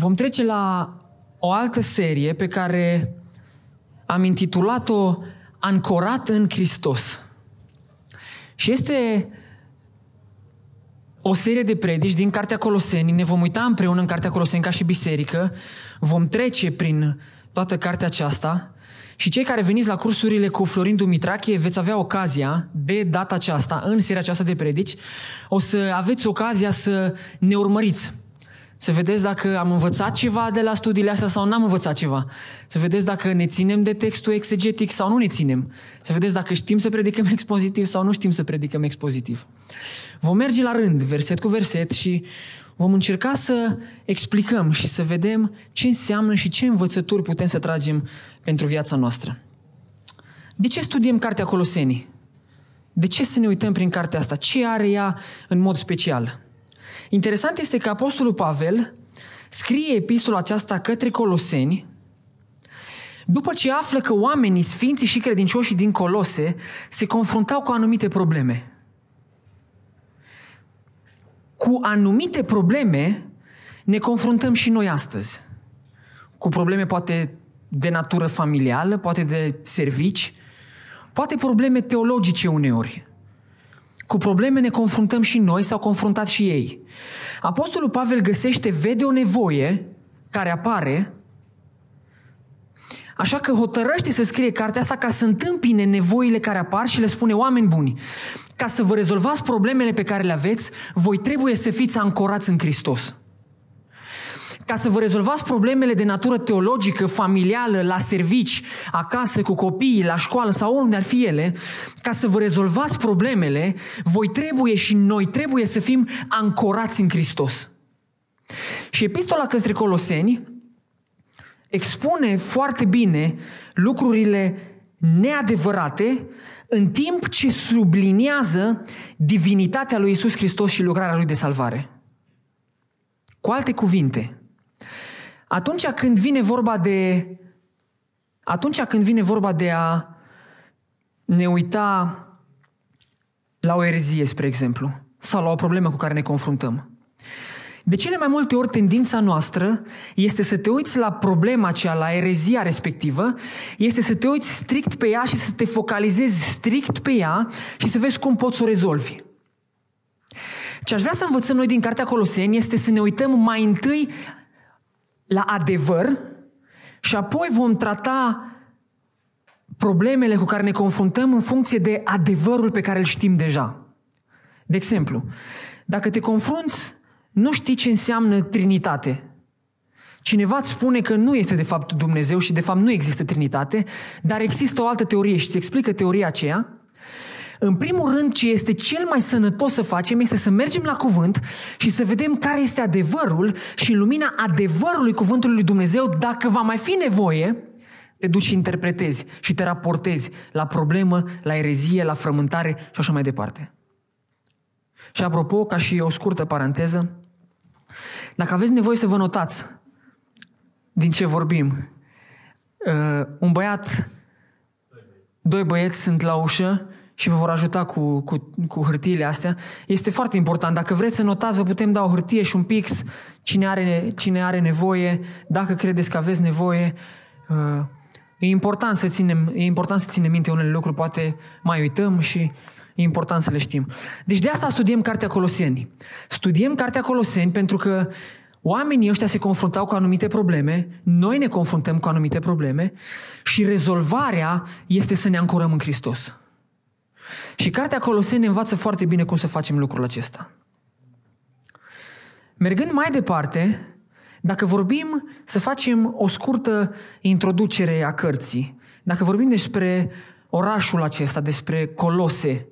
vom trece la o altă serie pe care am intitulat-o Ancorat în Hristos. Și este o serie de predici din Cartea Coloseni. Ne vom uita împreună în Cartea Coloseni ca și biserică. Vom trece prin toată cartea aceasta. Și cei care veniți la cursurile cu Florin Dumitrache veți avea ocazia de data aceasta, în seria aceasta de predici, o să aveți ocazia să ne urmăriți să vedeți dacă am învățat ceva de la studiile astea sau n-am învățat ceva. Să vedeți dacă ne ținem de textul exegetic sau nu ne ținem. Să vedeți dacă știm să predicăm expozitiv sau nu știm să predicăm expozitiv. Vom merge la rând, verset cu verset și vom încerca să explicăm și să vedem ce înseamnă și ce învățături putem să tragem pentru viața noastră. De ce studiem Cartea Colosenii? De ce să ne uităm prin cartea asta? Ce are ea în mod special? Interesant este că Apostolul Pavel scrie epistola aceasta către Coloseni după ce află că oamenii sfinții și credincioși din Colose se confruntau cu anumite probleme. Cu anumite probleme ne confruntăm și noi astăzi. Cu probleme poate de natură familială, poate de servici, poate probleme teologice uneori. Cu probleme ne confruntăm și noi, s-au confruntat și ei. Apostolul Pavel găsește, vede o nevoie care apare, așa că hotărăște să scrie cartea asta ca să întâmpine nevoile care apar și le spune oameni buni. Ca să vă rezolvați problemele pe care le aveți, voi trebuie să fiți ancorați în Hristos ca să vă rezolvați problemele de natură teologică, familială, la servici, acasă, cu copiii, la școală sau unde ar fi ele, ca să vă rezolvați problemele, voi trebuie și noi trebuie să fim ancorați în Hristos. Și epistola către Coloseni expune foarte bine lucrurile neadevărate în timp ce subliniază divinitatea lui Isus Hristos și lucrarea lui de salvare. Cu alte cuvinte, atunci când vine vorba de atunci când vine vorba de a ne uita la o erezie, spre exemplu, sau la o problemă cu care ne confruntăm. De cele mai multe ori tendința noastră este să te uiți la problema aceea, la erezia respectivă, este să te uiți strict pe ea și să te focalizezi strict pe ea și să vezi cum poți să o rezolvi. Ce aș vrea să învățăm noi din Cartea Coloseni este să ne uităm mai întâi la adevăr și apoi vom trata problemele cu care ne confruntăm în funcție de adevărul pe care îl știm deja. De exemplu, dacă te confrunți, nu știi ce înseamnă Trinitate. Cineva îți spune că nu este de fapt Dumnezeu și de fapt nu există Trinitate, dar există o altă teorie și îți explică teoria aceea, în primul rând, ce este cel mai sănătos să facem este să mergem la cuvânt și să vedem care este adevărul și în lumina adevărului cuvântului lui Dumnezeu, dacă va mai fi nevoie, te duci și interpretezi și te raportezi la problemă, la erezie, la frământare și așa mai departe. Și apropo, ca și o scurtă paranteză, dacă aveți nevoie să vă notați din ce vorbim, uh, un băiat, doi băieți sunt la ușă și vă vor ajuta cu, cu, cu hârtiile astea. Este foarte important. Dacă vreți să notați, vă putem da o hârtie și un pix cine are, cine are nevoie, dacă credeți că aveți nevoie. Uh, e important să ținem, e important să ținem minte unele lucruri, poate mai uităm și e important să le știm. Deci de asta studiem Cartea Coloseni. Studiem Cartea Coloseni pentru că Oamenii ăștia se confruntau cu anumite probleme, noi ne confruntăm cu anumite probleme și rezolvarea este să ne ancorăm în Hristos. Și cartea Coloseni învață foarte bine cum să facem lucrul acesta. Mergând mai departe, dacă vorbim să facem o scurtă introducere a cărții, dacă vorbim despre orașul acesta, despre Colose,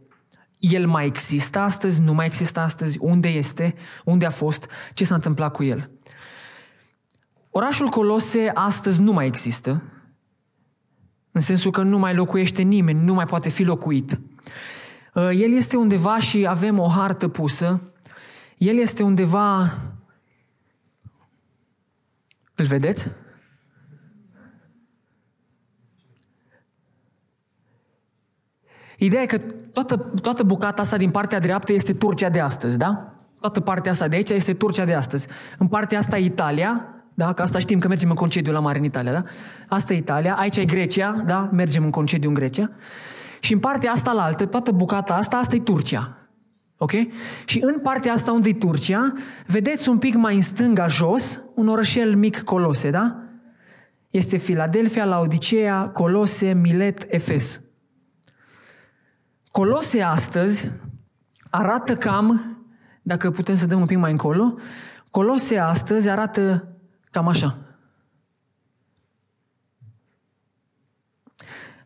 el mai există astăzi, nu mai există astăzi, unde este, unde a fost, ce s-a întâmplat cu el. Orașul Colose astăzi nu mai există, în sensul că nu mai locuiește nimeni, nu mai poate fi locuit. Uh, el este undeva și avem o hartă pusă. El este undeva... Îl vedeți? Ideea e că toată, toată bucata asta din partea dreaptă este Turcia de astăzi, da? Toată partea asta de aici este Turcia de astăzi. În partea asta Italia, Da? Că asta știm că mergem în concediu la mare în Italia, da? Asta e Italia, aici e Grecia, da? Mergem în concediu în Grecia. Și în partea asta la altă, toată bucata asta, asta e Turcia. Ok? Și în partea asta unde e Turcia, vedeți un pic mai în stânga jos, un orășel mic Colose, da? Este Filadelfia, Laodicea, Colose, Milet, Efes. Colose astăzi arată cam, dacă putem să dăm un pic mai încolo, Colose astăzi arată cam așa.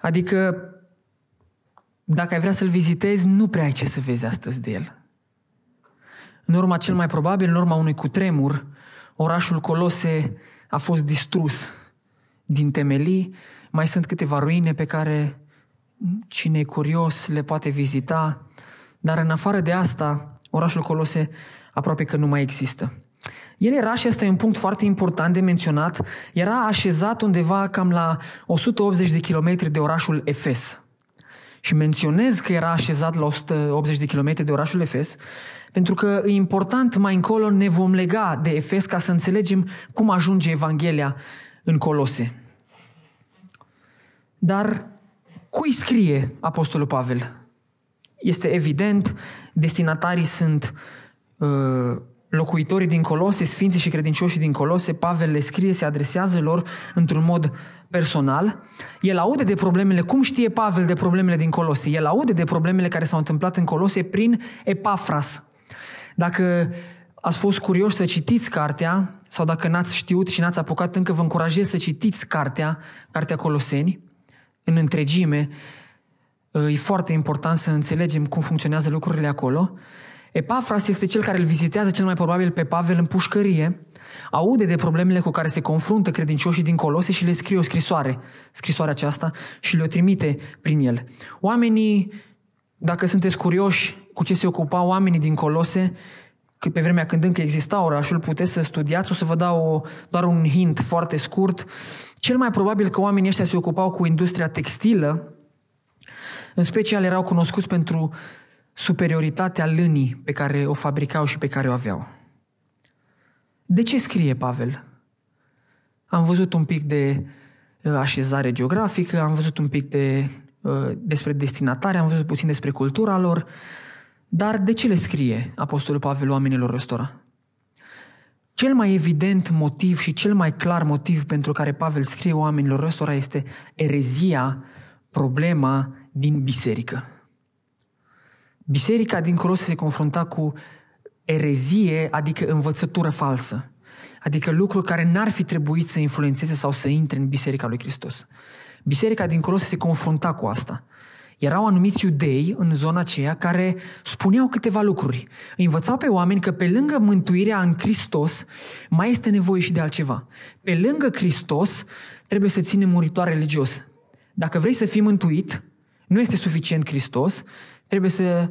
Adică, dacă ai vrea să-l vizitezi, nu prea ai ce să vezi astăzi de el. În urma cel mai probabil, în urma unui cutremur, orașul Colose a fost distrus din temelii. Mai sunt câteva ruine pe care cine e curios le poate vizita, dar în afară de asta, orașul Colose aproape că nu mai există. El era, și asta e un punct foarte important de menționat, era așezat undeva cam la 180 de kilometri de orașul Efes. Și menționez că era așezat la 180 de kilometri de orașul Efes, pentru că e important, mai încolo ne vom lega de Efes ca să înțelegem cum ajunge Evanghelia în Colose. Dar cui scrie Apostolul Pavel? Este evident, destinatarii sunt uh, locuitorii din Colose, sfinții și credincioșii din Colose. Pavel le scrie, se adresează lor într-un mod personal. El aude de problemele, cum știe Pavel de problemele din Colose? El aude de problemele care s-au întâmplat în Colose prin Epafras. Dacă ați fost curioși să citiți cartea, sau dacă n-ați știut și n-ați apucat încă, vă încurajez să citiți cartea, cartea Coloseni, în întregime. E foarte important să înțelegem cum funcționează lucrurile acolo. Epafras este cel care îl vizitează cel mai probabil pe Pavel în pușcărie, aude de problemele cu care se confruntă credincioșii din Colose și le scrie o scrisoare, scrisoarea aceasta, și le-o trimite prin el. Oamenii, dacă sunteți curioși cu ce se ocupau oamenii din Colose, că pe vremea când încă exista orașul, puteți să studiați, o să vă dau o, doar un hint foarte scurt. Cel mai probabil că oamenii ăștia se ocupau cu industria textilă, în special erau cunoscuți pentru superioritatea lânii pe care o fabricau și pe care o aveau. De ce scrie Pavel? Am văzut un pic de uh, așezare geografică, am văzut un pic de, uh, despre destinatare, am văzut puțin despre cultura lor, dar de ce le scrie Apostolul Pavel oamenilor răstora? Cel mai evident motiv și cel mai clar motiv pentru care Pavel scrie oamenilor răstora este erezia, problema din biserică. Biserica din Colose se confrunta cu erezie, adică învățătură falsă. Adică lucruri care n-ar fi trebuit să influențeze sau să intre în Biserica lui Hristos. Biserica din Colose se confrunta cu asta. Erau anumiți iudei în zona aceea care spuneau câteva lucruri. Îi învățau pe oameni că pe lângă mântuirea în Hristos mai este nevoie și de altceva. Pe lângă Hristos trebuie să ținem muritoare religios. Dacă vrei să fii mântuit, nu este suficient Hristos, trebuie să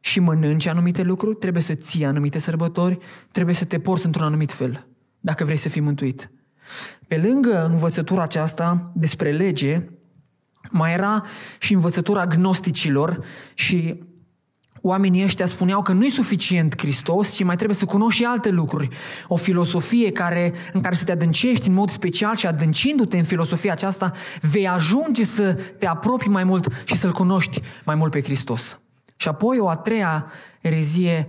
și mănânci anumite lucruri, trebuie să ții anumite sărbători, trebuie să te porți într-un anumit fel, dacă vrei să fii mântuit. Pe lângă învățătura aceasta despre lege, mai era și învățătura gnosticilor și oamenii ăștia spuneau că nu e suficient Hristos, ci mai trebuie să cunoști și alte lucruri. O filosofie care, în care să te adâncești în mod special și adâncindu-te în filosofia aceasta, vei ajunge să te apropii mai mult și să-L cunoști mai mult pe Hristos. Și apoi o a treia erezie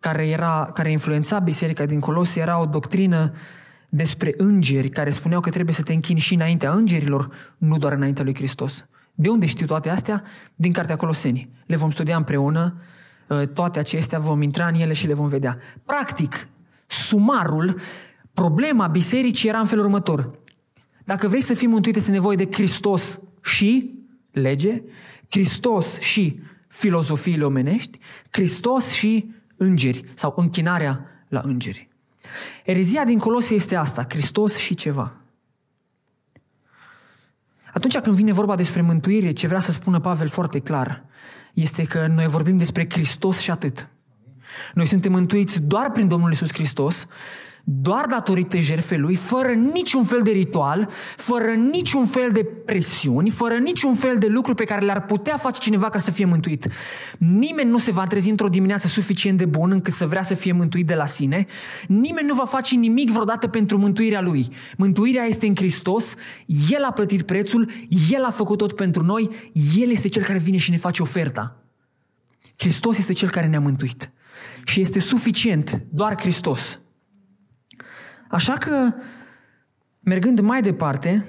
care, era, care influența biserica din Colose era o doctrină despre îngeri care spuneau că trebuie să te închini și înaintea îngerilor, nu doar înaintea lui Hristos. De unde știu toate astea? Din Cartea Colosenii. Le vom studia împreună, ă, toate acestea vom intra în ele și le vom vedea. Practic, sumarul, problema bisericii era în felul următor. Dacă vrei să fii mântuit, este nevoie de Hristos și lege, Hristos și filozofiile omenești, Hristos și îngeri sau închinarea la îngeri. Erezia din Colosie este asta, Hristos și ceva. Atunci când vine vorba despre mântuire, ce vrea să spună Pavel foarte clar, este că noi vorbim despre Hristos și atât. Noi suntem mântuiți doar prin Domnul Isus Hristos, doar datorită jertfei lui, fără niciun fel de ritual, fără niciun fel de presiuni, fără niciun fel de lucruri pe care le-ar putea face cineva ca să fie mântuit. Nimeni nu se va trezi într-o dimineață suficient de bun încât să vrea să fie mântuit de la sine. Nimeni nu va face nimic vreodată pentru mântuirea lui. Mântuirea este în Hristos, El a plătit prețul, El a făcut tot pentru noi, El este Cel care vine și ne face oferta. Hristos este Cel care ne-a mântuit. Și este suficient doar Hristos. Așa că, mergând mai departe,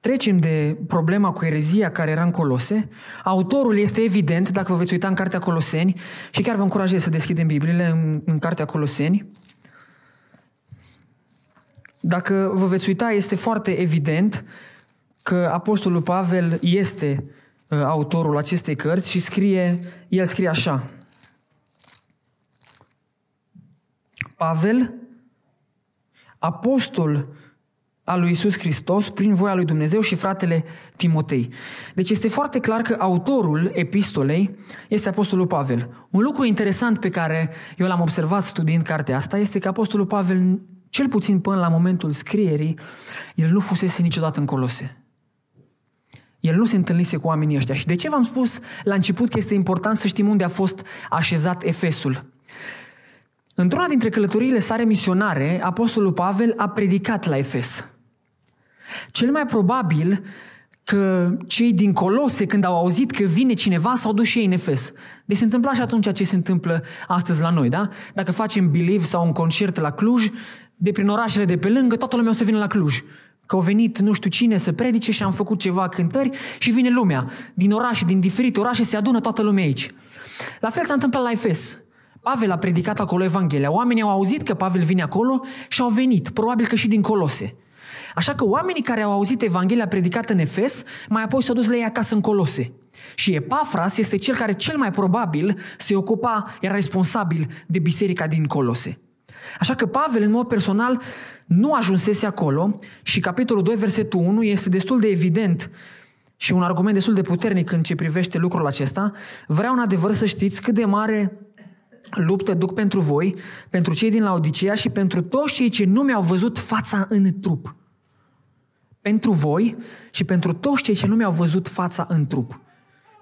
trecem de problema cu erezia care era în Colose. Autorul este evident, dacă vă veți uita în Cartea Coloseni, și chiar vă încurajez să deschidem Bibliile în, în Cartea Coloseni. Dacă vă veți uita, este foarte evident că Apostolul Pavel este uh, autorul acestei cărți și scrie, el scrie așa. Pavel, apostol al lui Isus Hristos prin voia lui Dumnezeu și fratele Timotei. Deci este foarte clar că autorul epistolei este Apostolul Pavel. Un lucru interesant pe care eu l-am observat studiind cartea asta este că Apostolul Pavel, cel puțin până la momentul scrierii, el nu fusese niciodată în Colose. El nu se întâlnise cu oamenii ăștia. Și de ce v-am spus la început că este important să știm unde a fost așezat Efesul? Într-una dintre călătoriile sale misionare, Apostolul Pavel a predicat la Efes. Cel mai probabil că cei din Colose, când au auzit că vine cineva, s-au dus și ei în Efes. Deci se întâmpla și atunci ce se întâmplă astăzi la noi, da? Dacă facem Believe sau un concert la Cluj, de prin orașele de pe lângă, toată lumea o să vină la Cluj. Că au venit nu știu cine să predice și am făcut ceva cântări și vine lumea. Din orașe, din diferite orașe, se adună toată lumea aici. La fel s-a întâmplat la Efes. Pavel a predicat acolo Evanghelia. Oamenii au auzit că Pavel vine acolo și au venit, probabil că și din Colose. Așa că oamenii care au auzit Evanghelia predicată în Efes, mai apoi s-au dus la ei acasă în Colose. Și Epafras este cel care cel mai probabil se ocupa, era responsabil de biserica din Colose. Așa că Pavel, în mod personal, nu ajunsese acolo și capitolul 2, versetul 1 este destul de evident și un argument destul de puternic în ce privește lucrul acesta. Vreau în adevăr să știți cât de mare luptă duc pentru voi, pentru cei din Laodicea și pentru toți cei ce nu mi-au văzut fața în trup. Pentru voi și pentru toți cei ce nu mi-au văzut fața în trup.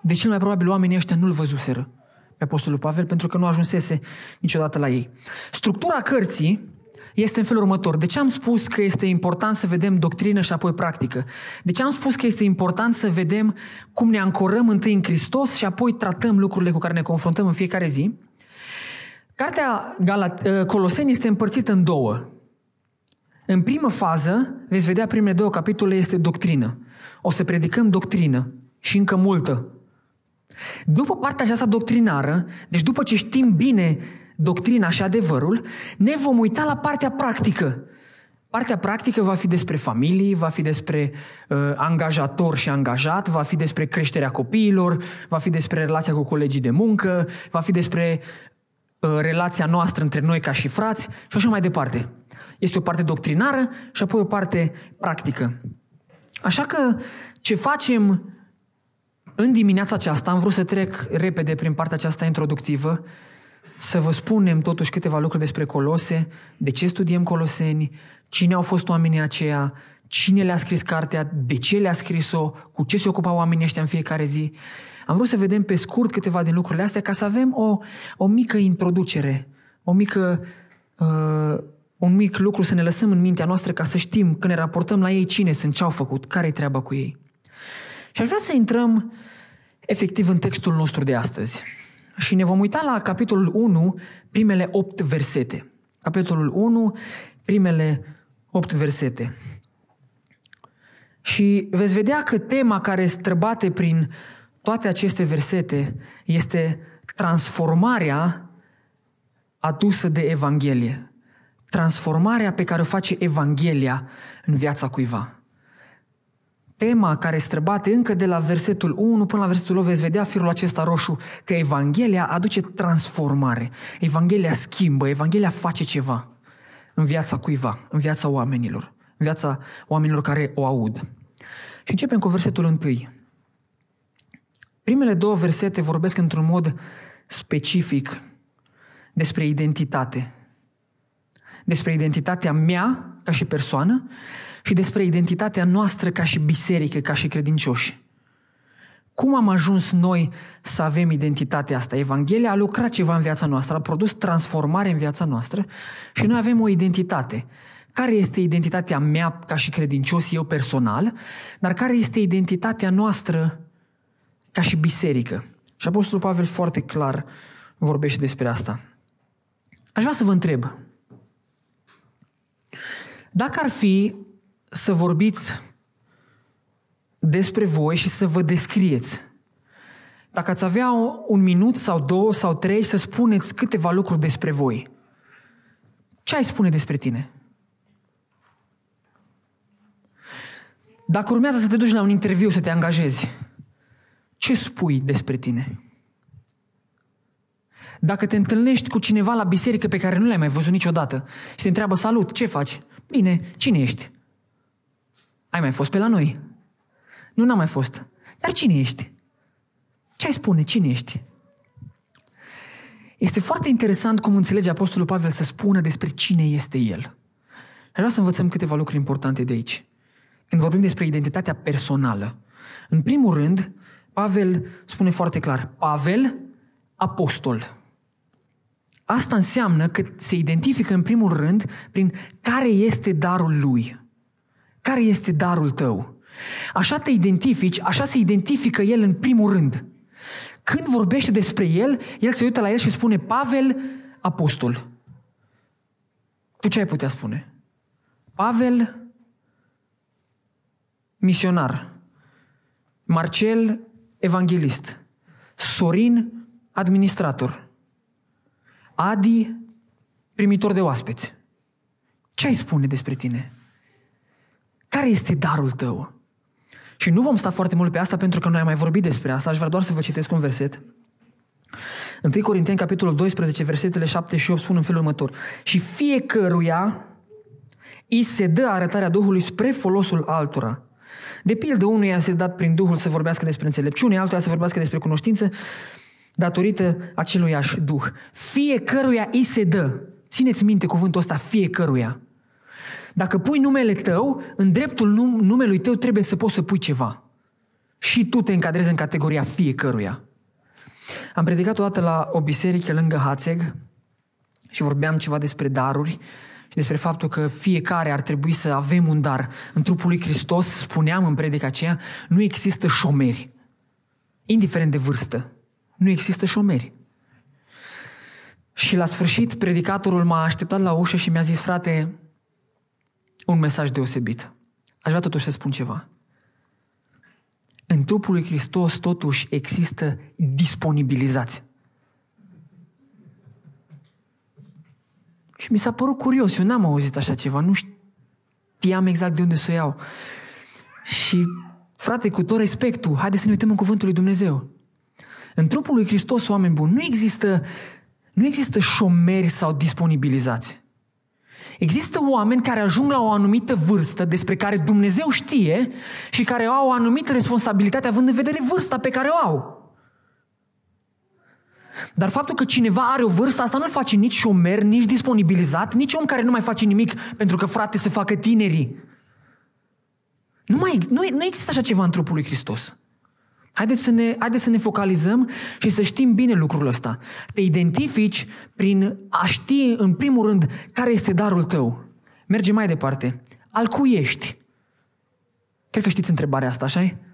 De cel mai probabil oamenii ăștia nu-l văzuseră pe Apostolul Pavel pentru că nu ajunsese niciodată la ei. Structura cărții este în felul următor. De ce am spus că este important să vedem doctrină și apoi practică? De ce am spus că este important să vedem cum ne ancorăm întâi în Hristos și apoi tratăm lucrurile cu care ne confruntăm în fiecare zi? Cartea Galat- ă, Coloseni este împărțită în două. În primă fază, veți vedea primele două capitole, este doctrină. O să predicăm doctrină și încă multă. După partea aceasta doctrinară, deci după ce știm bine doctrina și adevărul, ne vom uita la partea practică. Partea practică va fi despre familii, va fi despre uh, angajator și angajat, va fi despre creșterea copiilor, va fi despre relația cu colegii de muncă, va fi despre Uh, relația noastră între noi ca și frați și așa mai departe. Este o parte doctrinară și apoi o parte practică. Așa că ce facem în dimineața aceasta, am vrut să trec repede prin partea aceasta introductivă, să vă spunem totuși câteva lucruri despre Colose, de ce studiem Coloseni, cine au fost oamenii aceia, cine le-a scris cartea, de ce le-a scris-o, cu ce se ocupau oamenii ăștia în fiecare zi am vrut să vedem pe scurt câteva din lucrurile astea ca să avem o, o mică introducere, o mică, uh, un mic lucru să ne lăsăm în mintea noastră ca să știm când ne raportăm la ei cine sunt, ce au făcut, care e treaba cu ei. Și aș vrea să intrăm efectiv în textul nostru de astăzi. Și ne vom uita la capitolul 1, primele 8 versete. Capitolul 1, primele 8 versete. Și veți vedea că tema care străbate prin toate aceste versete este transformarea adusă de Evanghelie. Transformarea pe care o face Evanghelia în viața cuiva. Tema care străbate încă de la versetul 1 până la versetul 8 veți vedea firul acesta roșu că Evanghelia aduce transformare. Evanghelia schimbă, Evanghelia face ceva în viața cuiva, în viața oamenilor, în viața oamenilor care o aud. Și începem cu versetul 1. Primele două versete vorbesc într-un mod specific despre identitate. Despre identitatea mea ca și persoană și despre identitatea noastră ca și biserică, ca și credincioși. Cum am ajuns noi să avem identitatea asta? Evanghelia a lucrat ceva în viața noastră, a produs transformare în viața noastră și noi avem o identitate. Care este identitatea mea ca și credincios, eu personal, dar care este identitatea noastră ca și biserică? Și Apostolul Pavel foarte clar vorbește despre asta. Aș vrea să vă întreb, dacă ar fi să vorbiți despre voi și să vă descrieți, dacă ați avea un minut sau două sau trei să spuneți câteva lucruri despre voi, ce ai spune despre tine? Dacă urmează să te duci la un interviu să te angajezi, ce spui despre tine? Dacă te întâlnești cu cineva la biserică pe care nu l-ai mai văzut niciodată și te întreabă, salut, ce faci? Bine, cine ești? Ai mai fost pe la noi? Nu, n-am mai fost. Dar cine ești? Ce ai spune? Cine ești? Este foarte interesant cum înțelege Apostolul Pavel să spună despre cine este el. Vreau să învățăm câteva lucruri importante de aici. Când vorbim despre identitatea personală, în primul rând, Pavel spune foarte clar, Pavel, apostol. Asta înseamnă că se identifică în primul rând prin care este darul lui. Care este darul tău? Așa te identifici, așa se identifică el în primul rând. Când vorbește despre el, el se uită la el și spune Pavel, apostol. Tu ce ai putea spune? Pavel, misionar. Marcel, evanghelist. Sorin, administrator. Adi, primitor de oaspeți. Ce ai spune despre tine? Care este darul tău? Și nu vom sta foarte mult pe asta pentru că noi am mai vorbit despre asta. Aș vrea doar să vă citesc un verset. 1 Corinteni, capitolul 12, versetele 7 și 8 spun în felul următor. Și fiecăruia îi se dă arătarea Duhului spre folosul altora. De pildă, unuia se dat prin Duhul să vorbească despre înțelepciune, altuia să vorbească despre cunoștință, datorită aceluiași Duh. Fiecăruia îi se dă. Țineți minte cuvântul ăsta, fiecăruia. Dacă pui numele tău, în dreptul numelui tău trebuie să poți să pui ceva. Și tu te încadrezi în categoria fiecăruia. Am predicat o dată la o biserică lângă Hațeg și vorbeam ceva despre daruri și despre faptul că fiecare ar trebui să avem un dar. În trupul lui Hristos, spuneam în predica aceea, nu există șomeri. Indiferent de vârstă, nu există șomeri. Și la sfârșit, predicatorul m-a așteptat la ușă și mi-a zis, frate, un mesaj deosebit. Aș vrea totuși să spun ceva. În trupul lui Hristos totuși există disponibilizați. Și mi s-a părut curios, eu n-am auzit așa ceva, nu știam exact de unde să iau. Și, frate, cu tot respectul, haideți să ne uităm în cuvântul lui Dumnezeu. În trupul lui Hristos, oameni buni, nu există, nu există șomeri sau disponibilizați. Există oameni care ajung la o anumită vârstă despre care Dumnezeu știe și care au o anumită responsabilitate având în vedere vârsta pe care o au. Dar faptul că cineva are o vârstă, asta nu-l face nici șomer, nici disponibilizat, nici om care nu mai face nimic pentru că frate se facă tinerii. Nu, mai, nu, nu există așa ceva în trupul lui Hristos. Haideți să, ne, haideți să ne focalizăm și să știm bine lucrul ăsta. Te identifici prin a ști, în primul rând, care este darul tău. Merge mai departe. Al cui ești? Cred că știți întrebarea asta, așa -i?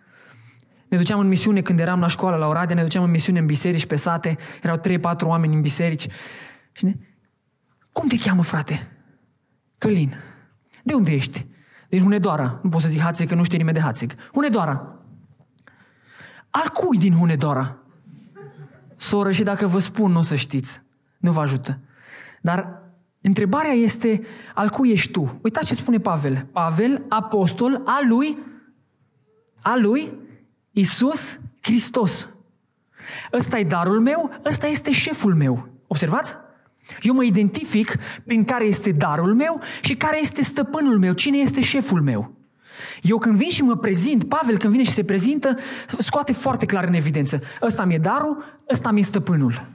Ne duceam în misiune când eram la școală, la Oradea, ne duceam în misiune în biserici, pe sate, erau 3-4 oameni în biserici. Și ne... Cum te cheamă, frate? Călin. De unde ești? Din Hunedoara. Nu pot să zic Hațeg, că nu știe nimeni de Hațeg. Hunedoara. Al cui din Hunedoara? Soră, și dacă vă spun, nu o să știți. Nu vă ajută. Dar întrebarea este, al cui ești tu? Uitați ce spune Pavel. Pavel, apostol al lui, al lui Isus Hristos. Ăsta e darul meu, ăsta este șeful meu. Observați? Eu mă identific prin care este darul meu și care este stăpânul meu, cine este șeful meu. Eu când vin și mă prezint, Pavel când vine și se prezintă, scoate foarte clar în evidență. Ăsta mi-e darul, ăsta mi-e stăpânul.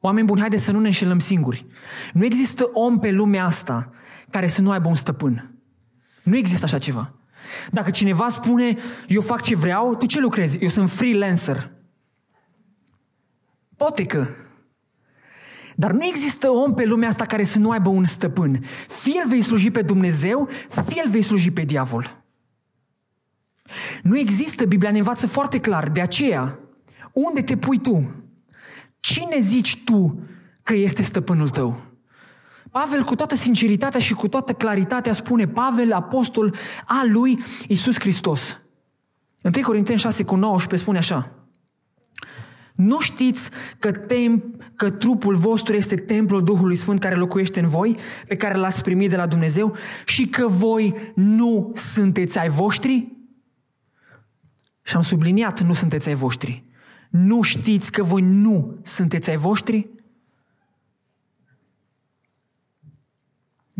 Oameni buni, haideți să nu ne înșelăm singuri. Nu există om pe lumea asta care să nu aibă un stăpân. Nu există așa ceva. Dacă cineva spune, eu fac ce vreau, tu ce lucrezi? Eu sunt freelancer. Poate că. Dar nu există om pe lumea asta care să nu aibă un stăpân. Fie îl vei sluji pe Dumnezeu, fie îl vei sluji pe diavol. Nu există, Biblia ne învață foarte clar. De aceea, unde te pui tu? Cine zici tu că este stăpânul tău? Pavel, cu toată sinceritatea și cu toată claritatea, spune Pavel, apostol al lui Isus Hristos. 1 Corinteni 6 cu 19 spune așa. Nu știți că, tem, că trupul vostru este templul Duhului Sfânt care locuiește în voi, pe care l-ați primit de la Dumnezeu și că voi nu sunteți ai voștri? Și am subliniat, nu sunteți ai voștri. Nu știți că voi nu sunteți ai voștri?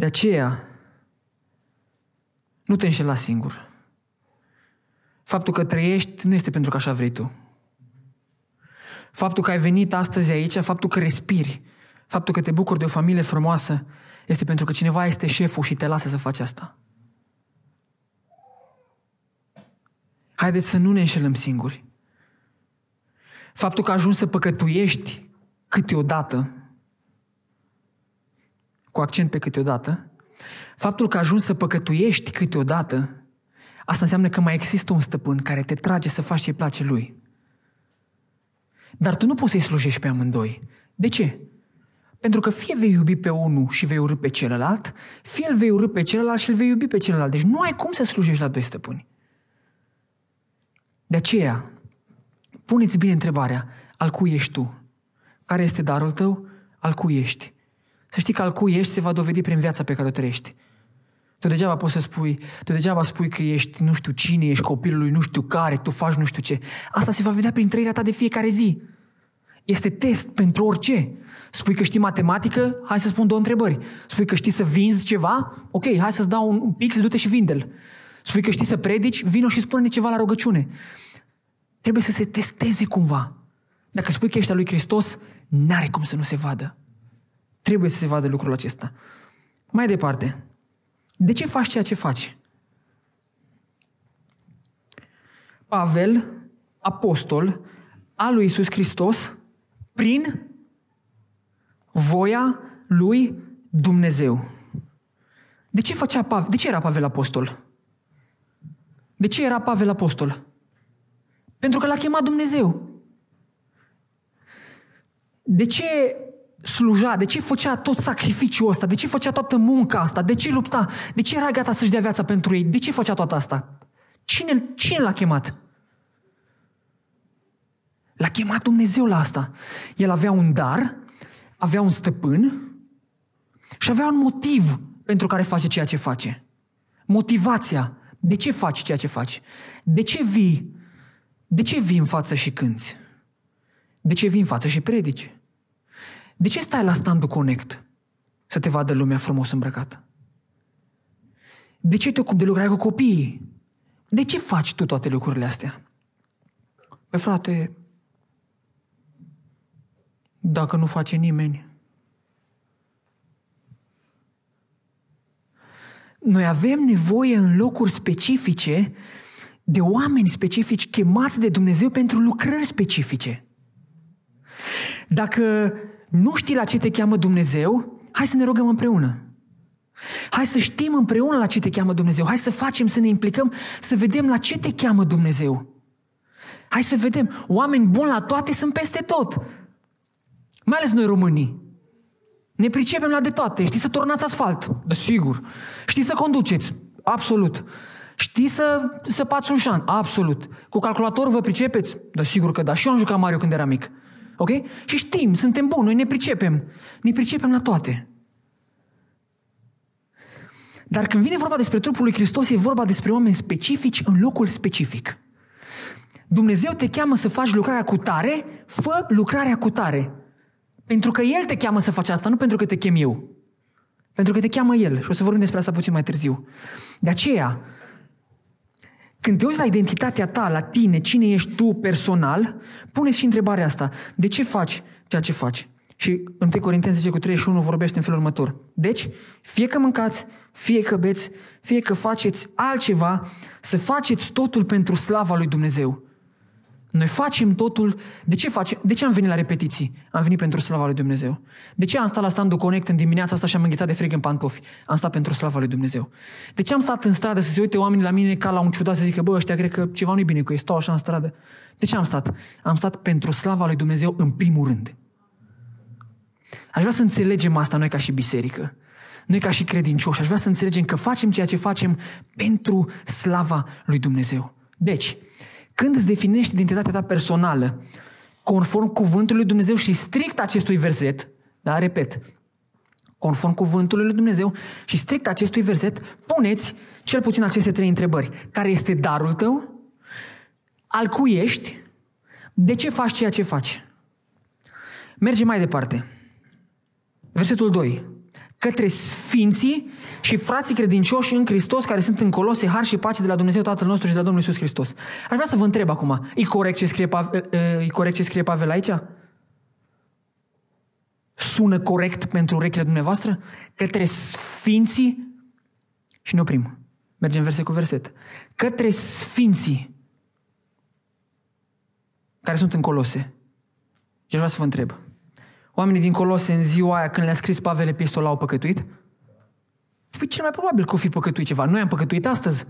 De aceea, nu te înșela singur. Faptul că trăiești nu este pentru că așa vrei tu. Faptul că ai venit astăzi aici, faptul că respiri, faptul că te bucuri de o familie frumoasă, este pentru că cineva este șeful și te lasă să faci asta. Haideți să nu ne înșelăm singuri. Faptul că ajungi să păcătuiești câteodată, cu accent pe câteodată, faptul că ajungi să păcătuiești câteodată, asta înseamnă că mai există un stăpân care te trage să faci ce place lui. Dar tu nu poți să-i slujești pe amândoi. De ce? Pentru că fie vei iubi pe unul și vei urâ pe celălalt, fie îl vei urâ pe celălalt și îl vei iubi pe celălalt. Deci nu ai cum să slujești la doi stăpâni. De aceea, puneți bine întrebarea, al cui ești tu? Care este darul tău? Al cui ești? Să știi că al cui ești se va dovedi prin viața pe care o trăiești. Tu degeaba poți să spui, tu degeaba spui că ești nu știu cine, ești copilul lui nu știu care, tu faci nu știu ce. Asta se va vedea prin trăirea ta de fiecare zi. Este test pentru orice. Spui că știi matematică, hai să spun două întrebări. Spui că știi să vinzi ceva, ok, hai să-ți dau un pix, du-te și vinde-l. Spui că știi să predici, vino și spune ceva la rugăciune. Trebuie să se testeze cumva. Dacă spui că ești al lui Hristos, n-are cum să nu se vadă. Trebuie să se vadă lucrul acesta. Mai departe, de ce faci ceea ce faci? Pavel, apostol al lui Isus Hristos, prin voia lui Dumnezeu. De ce făcea Pavel? De ce era Pavel apostol? De ce era Pavel apostol? Pentru că l-a chemat Dumnezeu. De ce sluja, de ce făcea tot sacrificiul ăsta, de ce făcea toată munca asta, de ce lupta, de ce era gata să-și dea viața pentru ei, de ce făcea toată asta? Cine, cine l-a chemat? L-a chemat Dumnezeu la asta. El avea un dar, avea un stăpân și avea un motiv pentru care face ceea ce face. Motivația. De ce faci ceea ce faci? De ce vii? De ce vii în față și cânți? De ce vii în față și predici? De ce stai la standul Connect să te vadă lumea frumos îmbrăcată? De ce te ocupi de lucrarea cu copiii? De ce faci tu toate lucrurile astea? Pe frate, dacă nu face nimeni. Noi avem nevoie în locuri specifice de oameni specifici chemați de Dumnezeu pentru lucrări specifice. Dacă nu știi la ce te cheamă Dumnezeu, hai să ne rugăm împreună. Hai să știm împreună la ce te cheamă Dumnezeu. Hai să facem, să ne implicăm, să vedem la ce te cheamă Dumnezeu. Hai să vedem. Oameni buni la toate sunt peste tot. Mai ales noi românii. Ne pricepem la de toate. Știi să turnați asfalt? Da, sigur. Știi să conduceți? Absolut. Știi să săpați un șan? Absolut. Cu calculator vă pricepeți? Da, sigur că da. Și eu am jucat Mario când eram mic. Ok? Și știm, suntem buni, noi ne pricepem. Ne pricepem la toate. Dar când vine vorba despre trupul lui Hristos, e vorba despre oameni specifici în locul specific. Dumnezeu te cheamă să faci lucrarea cu tare, fă lucrarea cu tare. Pentru că El te cheamă să faci asta, nu pentru că te chem eu. Pentru că te cheamă El. Și o să vorbim despre asta puțin mai târziu. De aceea, când te uiți la identitatea ta, la tine, cine ești tu personal, pune și întrebarea asta. De ce faci ceea ce faci? Și 1 Corinteni 10 cu 31 vorbește în felul următor. Deci, fie că mâncați, fie că beți, fie că faceți altceva, să faceți totul pentru slava lui Dumnezeu. Noi facem totul. De ce, facem? de ce am venit la repetiții? Am venit pentru slava lui Dumnezeu. De ce am stat la standul Connect în dimineața asta și am înghețat de frig în pantofi? Am stat pentru slava lui Dumnezeu. De ce am stat în stradă să se uite oamenii la mine ca la un ciudat să zică, bă, ăștia cred că ceva nu-i bine cu ei, stau așa în stradă. De ce am stat? Am stat pentru slava lui Dumnezeu în primul rând. Aș vrea să înțelegem asta noi ca și biserică. Noi ca și credincioși. Aș vrea să înțelegem că facem ceea ce facem pentru slava lui Dumnezeu. Deci, când îți definești identitatea ta personală conform cuvântului lui Dumnezeu și strict acestui verset, da, repet, conform cuvântului lui Dumnezeu și strict acestui verset, puneți cel puțin aceste trei întrebări. Care este darul tău? Al cui ești? De ce faci ceea ce faci? Mergem mai departe. Versetul 2 către sfinții și frații credincioși în Hristos care sunt în Colose, har și pace de la Dumnezeu Tatăl nostru și de la Domnul Iisus Hristos. Aș vrea să vă întreb acum, e corect ce scrie Pavel, e corect ce scrie Pavel aici? Sună corect pentru urechile dumneavoastră? Către sfinții și ne oprim. Mergem verset cu verset. Către sfinții care sunt în Colose. Și aș vrea să vă întreb. Oamenii din Colose în ziua aia când le-a scris Pavel epistola au păcătuit? Păi cel mai probabil că o fi păcătuit ceva. Noi am păcătuit astăzi.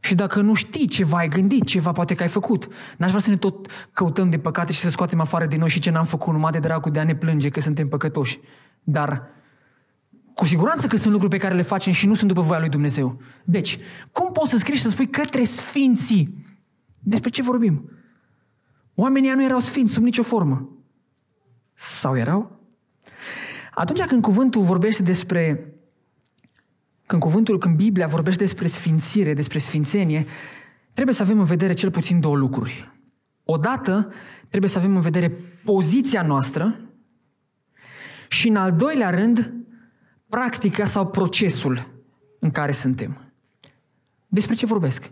Și dacă nu știi ceva ai gândit, ceva poate că ai făcut. N-aș vrea să ne tot căutăm de păcate și să scoatem afară din noi și ce n-am făcut, numai de dragul de a ne plânge că suntem păcătoși. Dar cu siguranță că sunt lucruri pe care le facem și nu sunt după voia lui Dumnezeu. Deci, cum poți să scrii și să spui către sfinții? Despre ce vorbim? Oamenii nu erau sfinți sub nicio formă. Sau erau? Atunci când cuvântul vorbește despre când cuvântul, când Biblia vorbește despre sfințire, despre sfințenie, trebuie să avem în vedere cel puțin două lucruri. Odată, trebuie să avem în vedere poziția noastră și, în al doilea rând, practica sau procesul în care suntem. Despre ce vorbesc?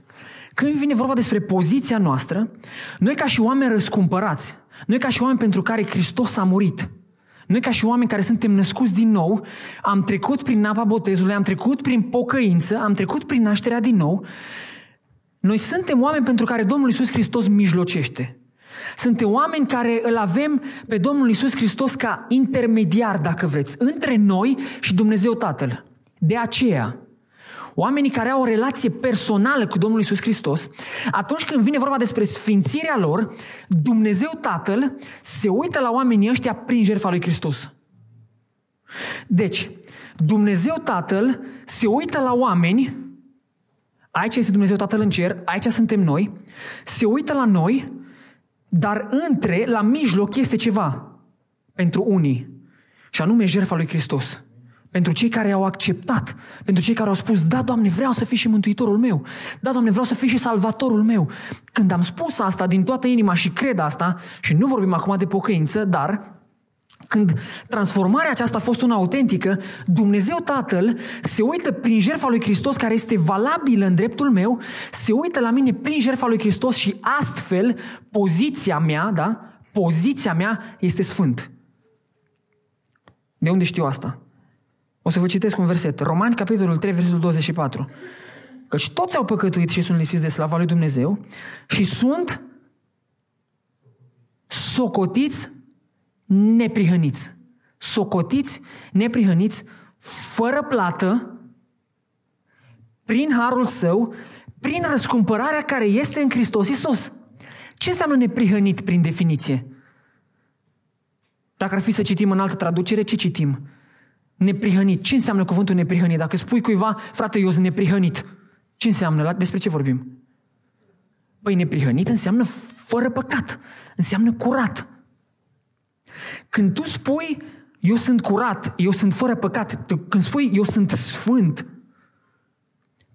Când vine vorba despre poziția noastră, noi ca și oameni răscumpărați, noi ca și oameni pentru care Hristos a murit, noi ca și oameni care suntem născuți din nou, am trecut prin apa botezului, am trecut prin pocăință, am trecut prin nașterea din nou, noi suntem oameni pentru care Domnul Iisus Hristos mijlocește. Suntem oameni care îl avem pe Domnul Iisus Hristos ca intermediar, dacă vreți, între noi și Dumnezeu Tatăl. De aceea, oamenii care au o relație personală cu Domnul Isus Hristos, atunci când vine vorba despre sfințirea lor, Dumnezeu Tatăl se uită la oamenii ăștia prin jertfa lui Hristos. Deci, Dumnezeu Tatăl se uită la oameni, aici este Dumnezeu Tatăl în cer, aici suntem noi, se uită la noi, dar între, la mijloc, este ceva pentru unii, și anume jertfa lui Hristos. Pentru cei care au acceptat, pentru cei care au spus, da, Doamne, vreau să fii și Mântuitorul meu. Da, Doamne, vreau să fii și Salvatorul meu. Când am spus asta din toată inima și cred asta, și nu vorbim acum de pocăință, dar când transformarea aceasta a fost una autentică, Dumnezeu Tatăl se uită prin jertfa lui Hristos care este valabilă în dreptul meu, se uită la mine prin jertfa lui Hristos și astfel poziția mea, da, poziția mea este sfânt. De unde știu asta? O să vă citesc un verset. Romani, capitolul 3, versetul 24. Căci toți au păcătuit și sunt lipsiți de slava lui Dumnezeu și sunt socotiți neprihăniți. Socotiți, neprihăniți, fără plată, prin harul său, prin răscumpărarea care este în Hristos Iisus. Ce înseamnă neprihănit prin definiție? Dacă ar fi să citim în altă traducere, ce citim? Neprihănit. Ce înseamnă cuvântul neprihănit? Dacă spui cuiva, frate, eu sunt neprihănit. Ce înseamnă? Despre ce vorbim? Păi neprihănit înseamnă fără păcat. Înseamnă curat. Când tu spui, eu sunt curat, eu sunt fără păcat, tu, când spui, eu sunt sfânt,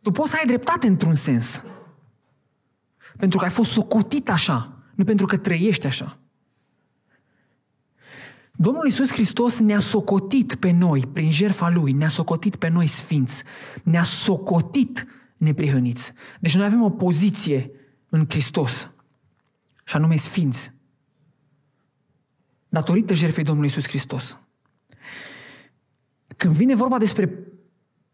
tu poți să ai dreptate într-un sens. Pentru că ai fost socotit așa, nu pentru că trăiești așa. Domnul Iisus Hristos ne-a socotit pe noi, prin jertfa Lui, ne-a socotit pe noi sfinți, ne-a socotit neprihăniți. Deci noi avem o poziție în Hristos, și anume sfinți. datorită jertfei Domnului Isus Hristos. Când vine vorba despre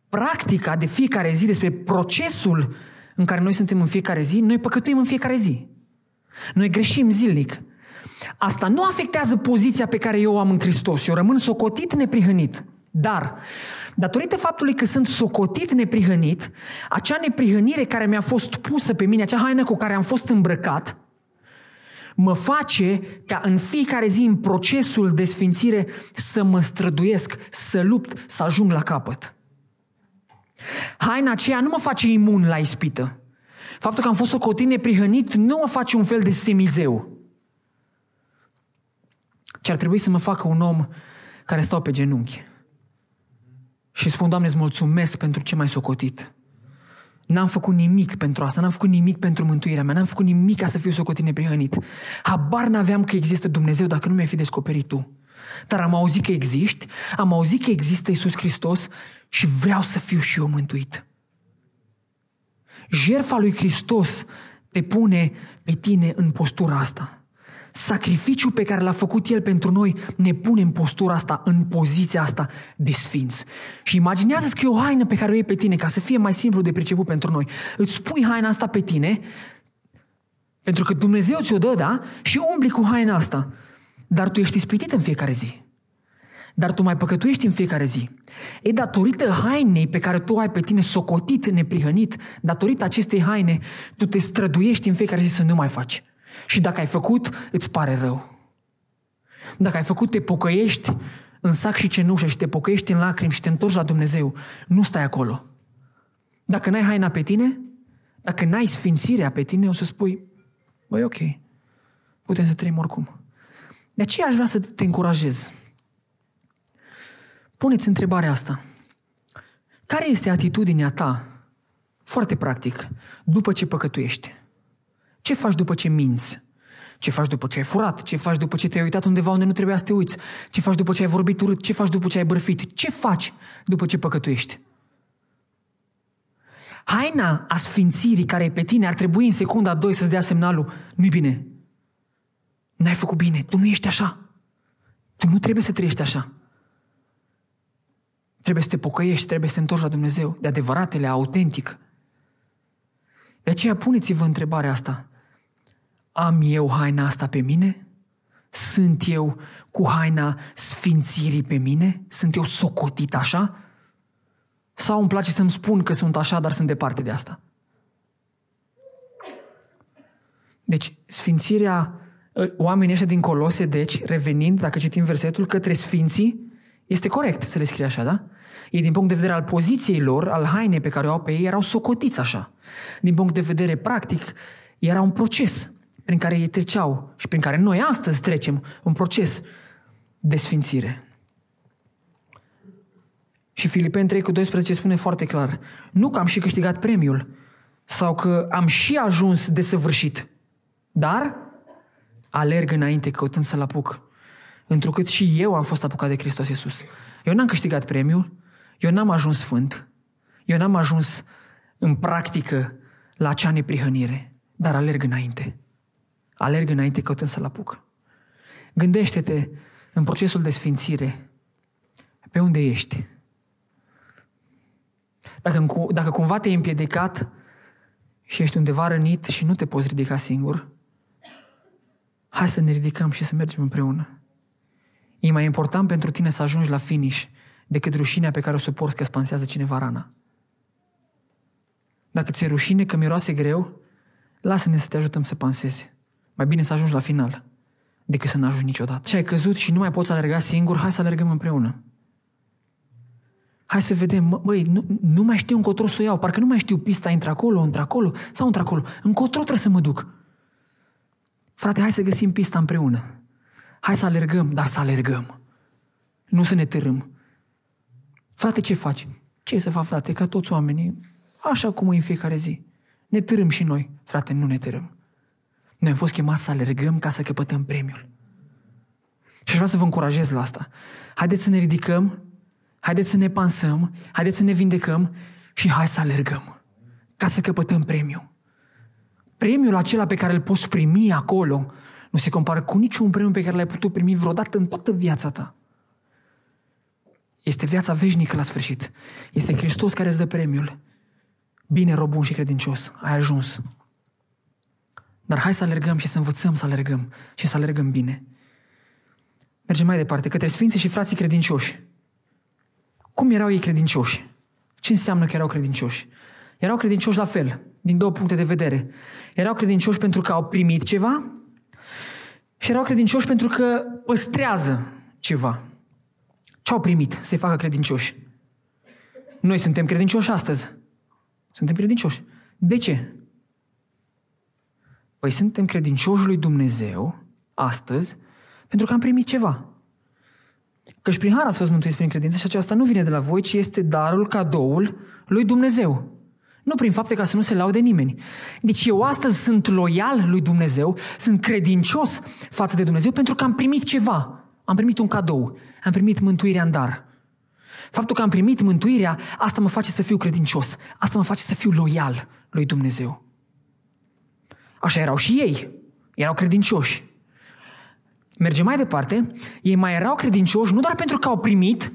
practica de fiecare zi, despre procesul în care noi suntem în fiecare zi, noi păcătuim în fiecare zi. Noi greșim zilnic. Asta nu afectează poziția pe care eu o am în Hristos. Eu rămân socotit neprihănit. Dar, datorită faptului că sunt socotit neprihănit, acea neprihănire care mi-a fost pusă pe mine, acea haină cu care am fost îmbrăcat, mă face ca în fiecare zi în procesul de sfințire să mă străduiesc, să lupt, să ajung la capăt. Haina aceea nu mă face imun la ispită. Faptul că am fost socotit neprihănit nu mă face un fel de semizeu. Ce ar trebui să mă facă un om care stau pe genunchi. Și spun, Doamne, îți mulțumesc pentru ce m-ai socotit. N-am făcut nimic pentru asta, n-am făcut nimic pentru mântuirea mea, n-am făcut nimic ca să fiu socotit neprihănit. Habar n-aveam că există Dumnezeu dacă nu mi-ai fi descoperit tu. Dar am auzit că existi, am auzit că există Isus Hristos și vreau să fiu și eu mântuit. Jerfa lui Hristos te pune pe tine în postura asta. Sacrificiul pe care l-a făcut El pentru noi ne pune în postura asta, în poziția asta de sfinț. Și imaginează că e o haină pe care o iei pe tine ca să fie mai simplu de priceput pentru noi. Îți pui haina asta pe tine pentru că Dumnezeu ți-o dă, da? Și umbli cu haina asta. Dar tu ești ispitit în fiecare zi. Dar tu mai păcătuiești în fiecare zi. E datorită hainei pe care tu ai pe tine socotit, neprihănit, datorită acestei haine, tu te străduiești în fiecare zi să nu mai faci. Și dacă ai făcut, îți pare rău. Dacă ai făcut, te pocăiești în sac și cenușă și te pocăiești în lacrimi și te întorci la Dumnezeu, nu stai acolo. Dacă n-ai haina pe tine, dacă n-ai sfințirea pe tine, o să spui, băi, ok, putem să trăim oricum. De aceea aș vrea să te încurajez. Puneți întrebarea asta. Care este atitudinea ta, foarte practic, după ce păcătuiești? Ce faci după ce minți? Ce faci după ce ai furat? Ce faci după ce te-ai uitat undeva unde nu trebuia să te uiți? Ce faci după ce ai vorbit urât? Ce faci după ce ai bărfit? Ce faci după ce păcătuiești? Haina a sfințirii care e pe tine ar trebui în secunda 2 să-ți dea semnalul nu-i bine. N-ai făcut bine. Tu nu ești așa. Tu nu trebuie să trăiești așa. Trebuie să te pocăiești, trebuie să te întorci la Dumnezeu, de adevăratele, autentic. De aceea puneți-vă întrebarea asta. Am eu haina asta pe mine? Sunt eu cu haina sfințirii pe mine? Sunt eu socotit așa? Sau îmi place să-mi spun că sunt așa, dar sunt departe de asta? Deci, sfințirea, ă, oamenii ăștia din Colose, deci, revenind, dacă citim versetul, către sfinții, este corect să le scrie așa, da? Ei, din punct de vedere al poziției lor, al hainei pe care o au pe ei, erau socotiți așa. Din punct de vedere practic, era un proces prin care ei treceau și prin care noi astăzi trecem un proces de sfințire. Și Filipeni 3 cu 12 spune foarte clar, nu că am și câștigat premiul sau că am și ajuns desăvârșit, dar alerg înainte căutând să-l apuc. Întrucât și eu am fost apucat de Hristos Iisus. Eu n-am câștigat premiul, eu n-am ajuns sfânt, eu n-am ajuns în practică la acea neprihănire, dar alerg înainte. Alerg înainte căutând să-l apuc. Gândește-te în procesul de sfințire pe unde ești. Dacă, dacă cumva te-ai împiedicat și ești undeva rănit și nu te poți ridica singur, hai să ne ridicăm și să mergem împreună. E mai important pentru tine să ajungi la finish decât rușinea pe care o suporți că spansează cineva rana. Dacă ți-e rușine că miroase greu, lasă-ne să te ajutăm să pansezi. Mai bine să ajungi la final decât să nu ajungi niciodată. Și ai căzut și nu mai poți alerga singur, hai să alergăm împreună. Hai să vedem, băi, nu, nu mai știu încotro să o iau, parcă nu mai știu pista, intră acolo, intră acolo sau intră acolo. Încotro trebuie să mă duc. Frate, hai să găsim pista împreună. Hai să alergăm, dar să alergăm. Nu să ne târâm. Frate, ce faci? Ce să fac, frate? Ca toți oamenii, așa cum e în fiecare zi. Ne târâm și noi. Frate, nu ne târâm. Noi am fost chemați să alergăm ca să căpătăm premiul. Și aș vrea să vă încurajez la asta. Haideți să ne ridicăm, haideți să ne pansăm, haideți să ne vindecăm și hai să alergăm ca să căpătăm premiul. Premiul acela pe care îl poți primi acolo nu se compară cu niciun premiu pe care l-ai putut primi vreodată în toată viața ta. Este viața veșnică la sfârșit. Este Hristos care îți dă premiul. Bine, rob bun și credincios, ai ajuns. Dar hai să alergăm și să învățăm să alergăm și să alergăm bine. Mergem mai departe, către Sfinții și frații credincioși. Cum erau ei credincioși? Ce înseamnă că erau credincioși? Erau credincioși la fel, din două puncte de vedere. Erau credincioși pentru că au primit ceva și erau credincioși pentru că păstrează ceva. Ce au primit să-i facă credincioși? Noi suntem credincioși astăzi. Suntem credincioși. De ce? Păi suntem credincioși lui Dumnezeu astăzi pentru că am primit ceva. Căci prin har ați fost mântuiți prin credință și aceasta nu vine de la voi, ci este darul, cadoul lui Dumnezeu. Nu prin fapte ca să nu se laude nimeni. Deci eu astăzi sunt loial lui Dumnezeu, sunt credincios față de Dumnezeu pentru că am primit ceva. Am primit un cadou, am primit mântuirea în dar. Faptul că am primit mântuirea, asta mă face să fiu credincios, asta mă face să fiu loial lui Dumnezeu. Așa erau și ei, erau credincioși. Mergem mai departe, ei mai erau credincioși nu doar pentru că au primit,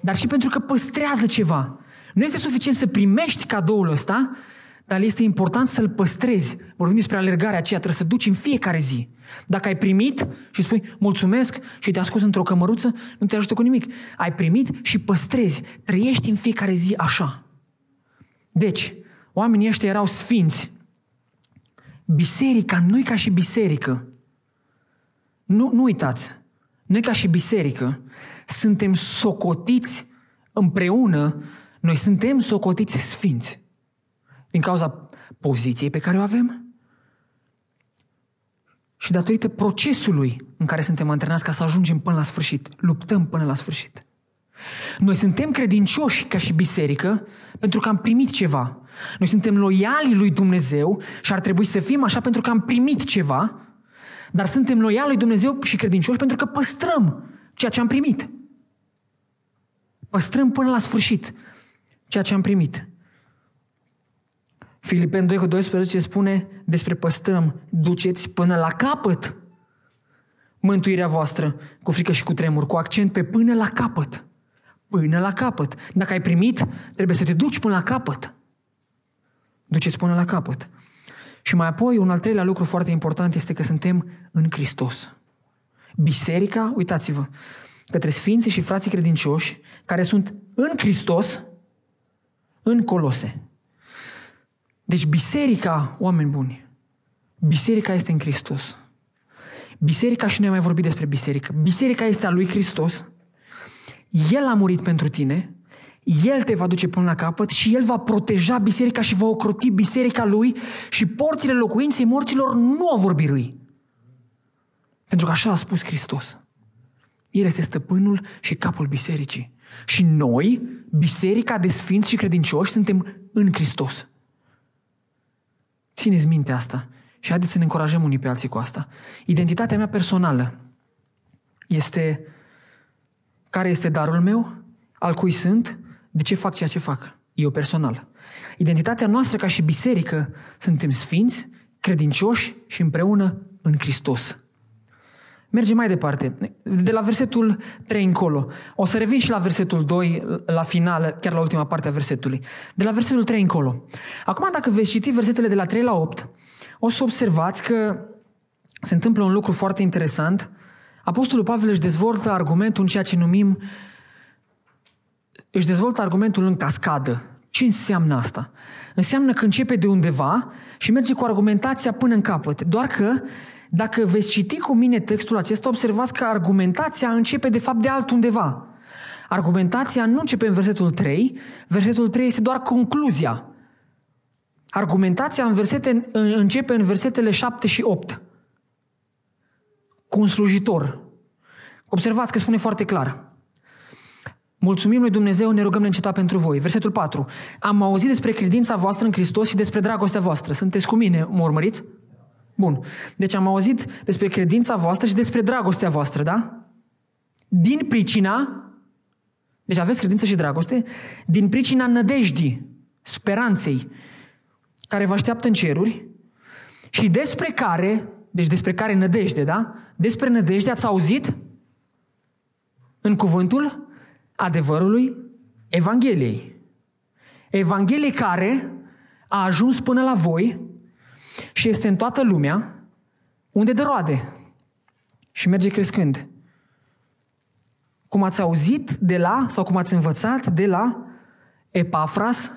dar și pentru că păstrează ceva. Nu este suficient să primești cadoul ăsta, dar este important să-l păstrezi. Vorbim despre alergarea aceea, trebuie să duci în fiecare zi. Dacă ai primit și spui mulțumesc și te-a scos într-o cămăruță, nu te ajută cu nimic. Ai primit și păstrezi. Trăiești în fiecare zi așa. Deci, oamenii ăștia erau sfinți. Biserica, noi ca și biserică, nu, nu uitați, noi ca și biserică suntem socotiți împreună, noi suntem socotiți sfinți din cauza poziției pe care o avem și datorită procesului în care suntem antrenați ca să ajungem până la sfârșit, luptăm până la sfârșit. Noi suntem credincioși ca și biserică pentru că am primit ceva. Noi suntem loiali lui Dumnezeu și ar trebui să fim așa pentru că am primit ceva dar suntem loiali lui Dumnezeu și credincioși pentru că păstrăm ceea ce am primit. Păstrăm până la sfârșit ceea ce am primit. Filipen 2 cu 12 spune despre păstrăm, duceți până la capăt mântuirea voastră cu frică și cu tremur, cu accent pe până la capăt. Până la capăt. Dacă ai primit, trebuie să te duci până la capăt. Duceți până la capăt. Și mai apoi, un al treilea lucru foarte important este că suntem în Hristos. Biserica, uitați-vă, către sfinții și frații credincioși care sunt în Hristos, în Colose. Deci biserica, oameni buni, biserica este în Hristos. Biserica, și noi am mai vorbit despre biserică, biserica este a lui Hristos, El a murit pentru tine, el te va duce până la capăt și El va proteja biserica și va ocroti biserica Lui și porțile locuinței morților nu o vor birui. Pentru că așa a spus Hristos. El este stăpânul și capul bisericii. Și noi, biserica de sfinți și credincioși, suntem în Hristos. Țineți minte asta și haideți să ne încurajăm unii pe alții cu asta. Identitatea mea personală este care este darul meu, al cui sunt de ce fac ceea ce fac? Eu personal. Identitatea noastră ca și biserică, suntem sfinți, credincioși și împreună în Hristos. Mergem mai departe, de la versetul 3 încolo. O să revin și la versetul 2, la final, chiar la ultima parte a versetului. De la versetul 3 încolo. Acum, dacă veți citi versetele de la 3 la 8, o să observați că se întâmplă un lucru foarte interesant. Apostolul Pavel își dezvoltă argumentul în ceea ce numim își dezvoltă argumentul în cascadă. Ce înseamnă asta? Înseamnă că începe de undeva și merge cu argumentația până în capăt. Doar că, dacă veți citi cu mine textul acesta, observați că argumentația începe de fapt de altundeva. Argumentația nu începe în versetul 3, versetul 3 este doar concluzia. Argumentația în versete, începe în versetele 7 și 8. Cu un slujitor. Observați că spune foarte clar. Mulțumim lui Dumnezeu, ne rugăm neîncetat pentru voi. Versetul 4. Am auzit despre credința voastră în Hristos și despre dragostea voastră. Sunteți cu mine, mă urmăriți? Bun. Deci am auzit despre credința voastră și despre dragostea voastră, da? Din pricina, deci aveți credință și dragoste, din pricina nădejdii, speranței, care vă așteaptă în ceruri și despre care, deci despre care nădejde, da? Despre nădejde ați auzit în cuvântul adevărului Evangheliei. Evanghelie care a ajuns până la voi și este în toată lumea, unde de roade și merge crescând. Cum ați auzit de la, sau cum ați învățat de la Epafras,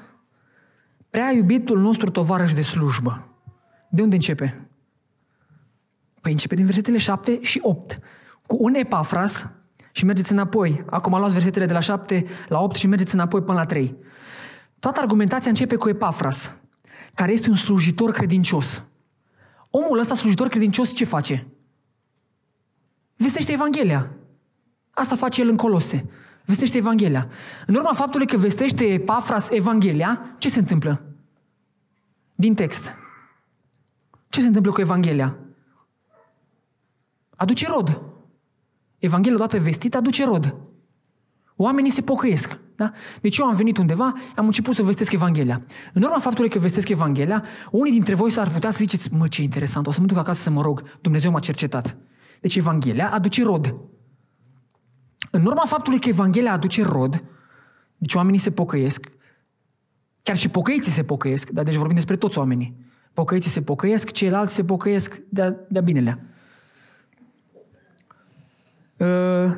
prea iubitul nostru tovarăș de slujbă. De unde începe? Păi începe din versetele 7 și 8. Cu un Epafras și mergeți înapoi. Acum luați versetele de la 7 la 8 și mergeți înapoi până la 3. Toată argumentația începe cu Epafras, care este un slujitor credincios. Omul ăsta, slujitor credincios, ce face? Vestește Evanghelia. Asta face el în Colose. Vestește Evanghelia. În urma faptului că vestește Epafras Evanghelia, ce se întâmplă? Din text. Ce se întâmplă cu Evanghelia? Aduce rod. Evanghelia odată vestită aduce rod. Oamenii se pocăiesc. Da? Deci eu am venit undeva, am început să vestesc Evanghelia. În urma faptului că vestesc Evanghelia, unii dintre voi s-ar putea să ziceți, mă, ce interesant, o să mă duc acasă să mă rog, Dumnezeu m-a cercetat. Deci Evanghelia aduce rod. În urma faptului că Evanghelia aduce rod, deci oamenii se pocăiesc, chiar și pocăiții se pocăiesc, dar deci vorbim despre toți oamenii. Pocăiții se pocăiesc, ceilalți se pocăiesc de-a, de binelea. Uh,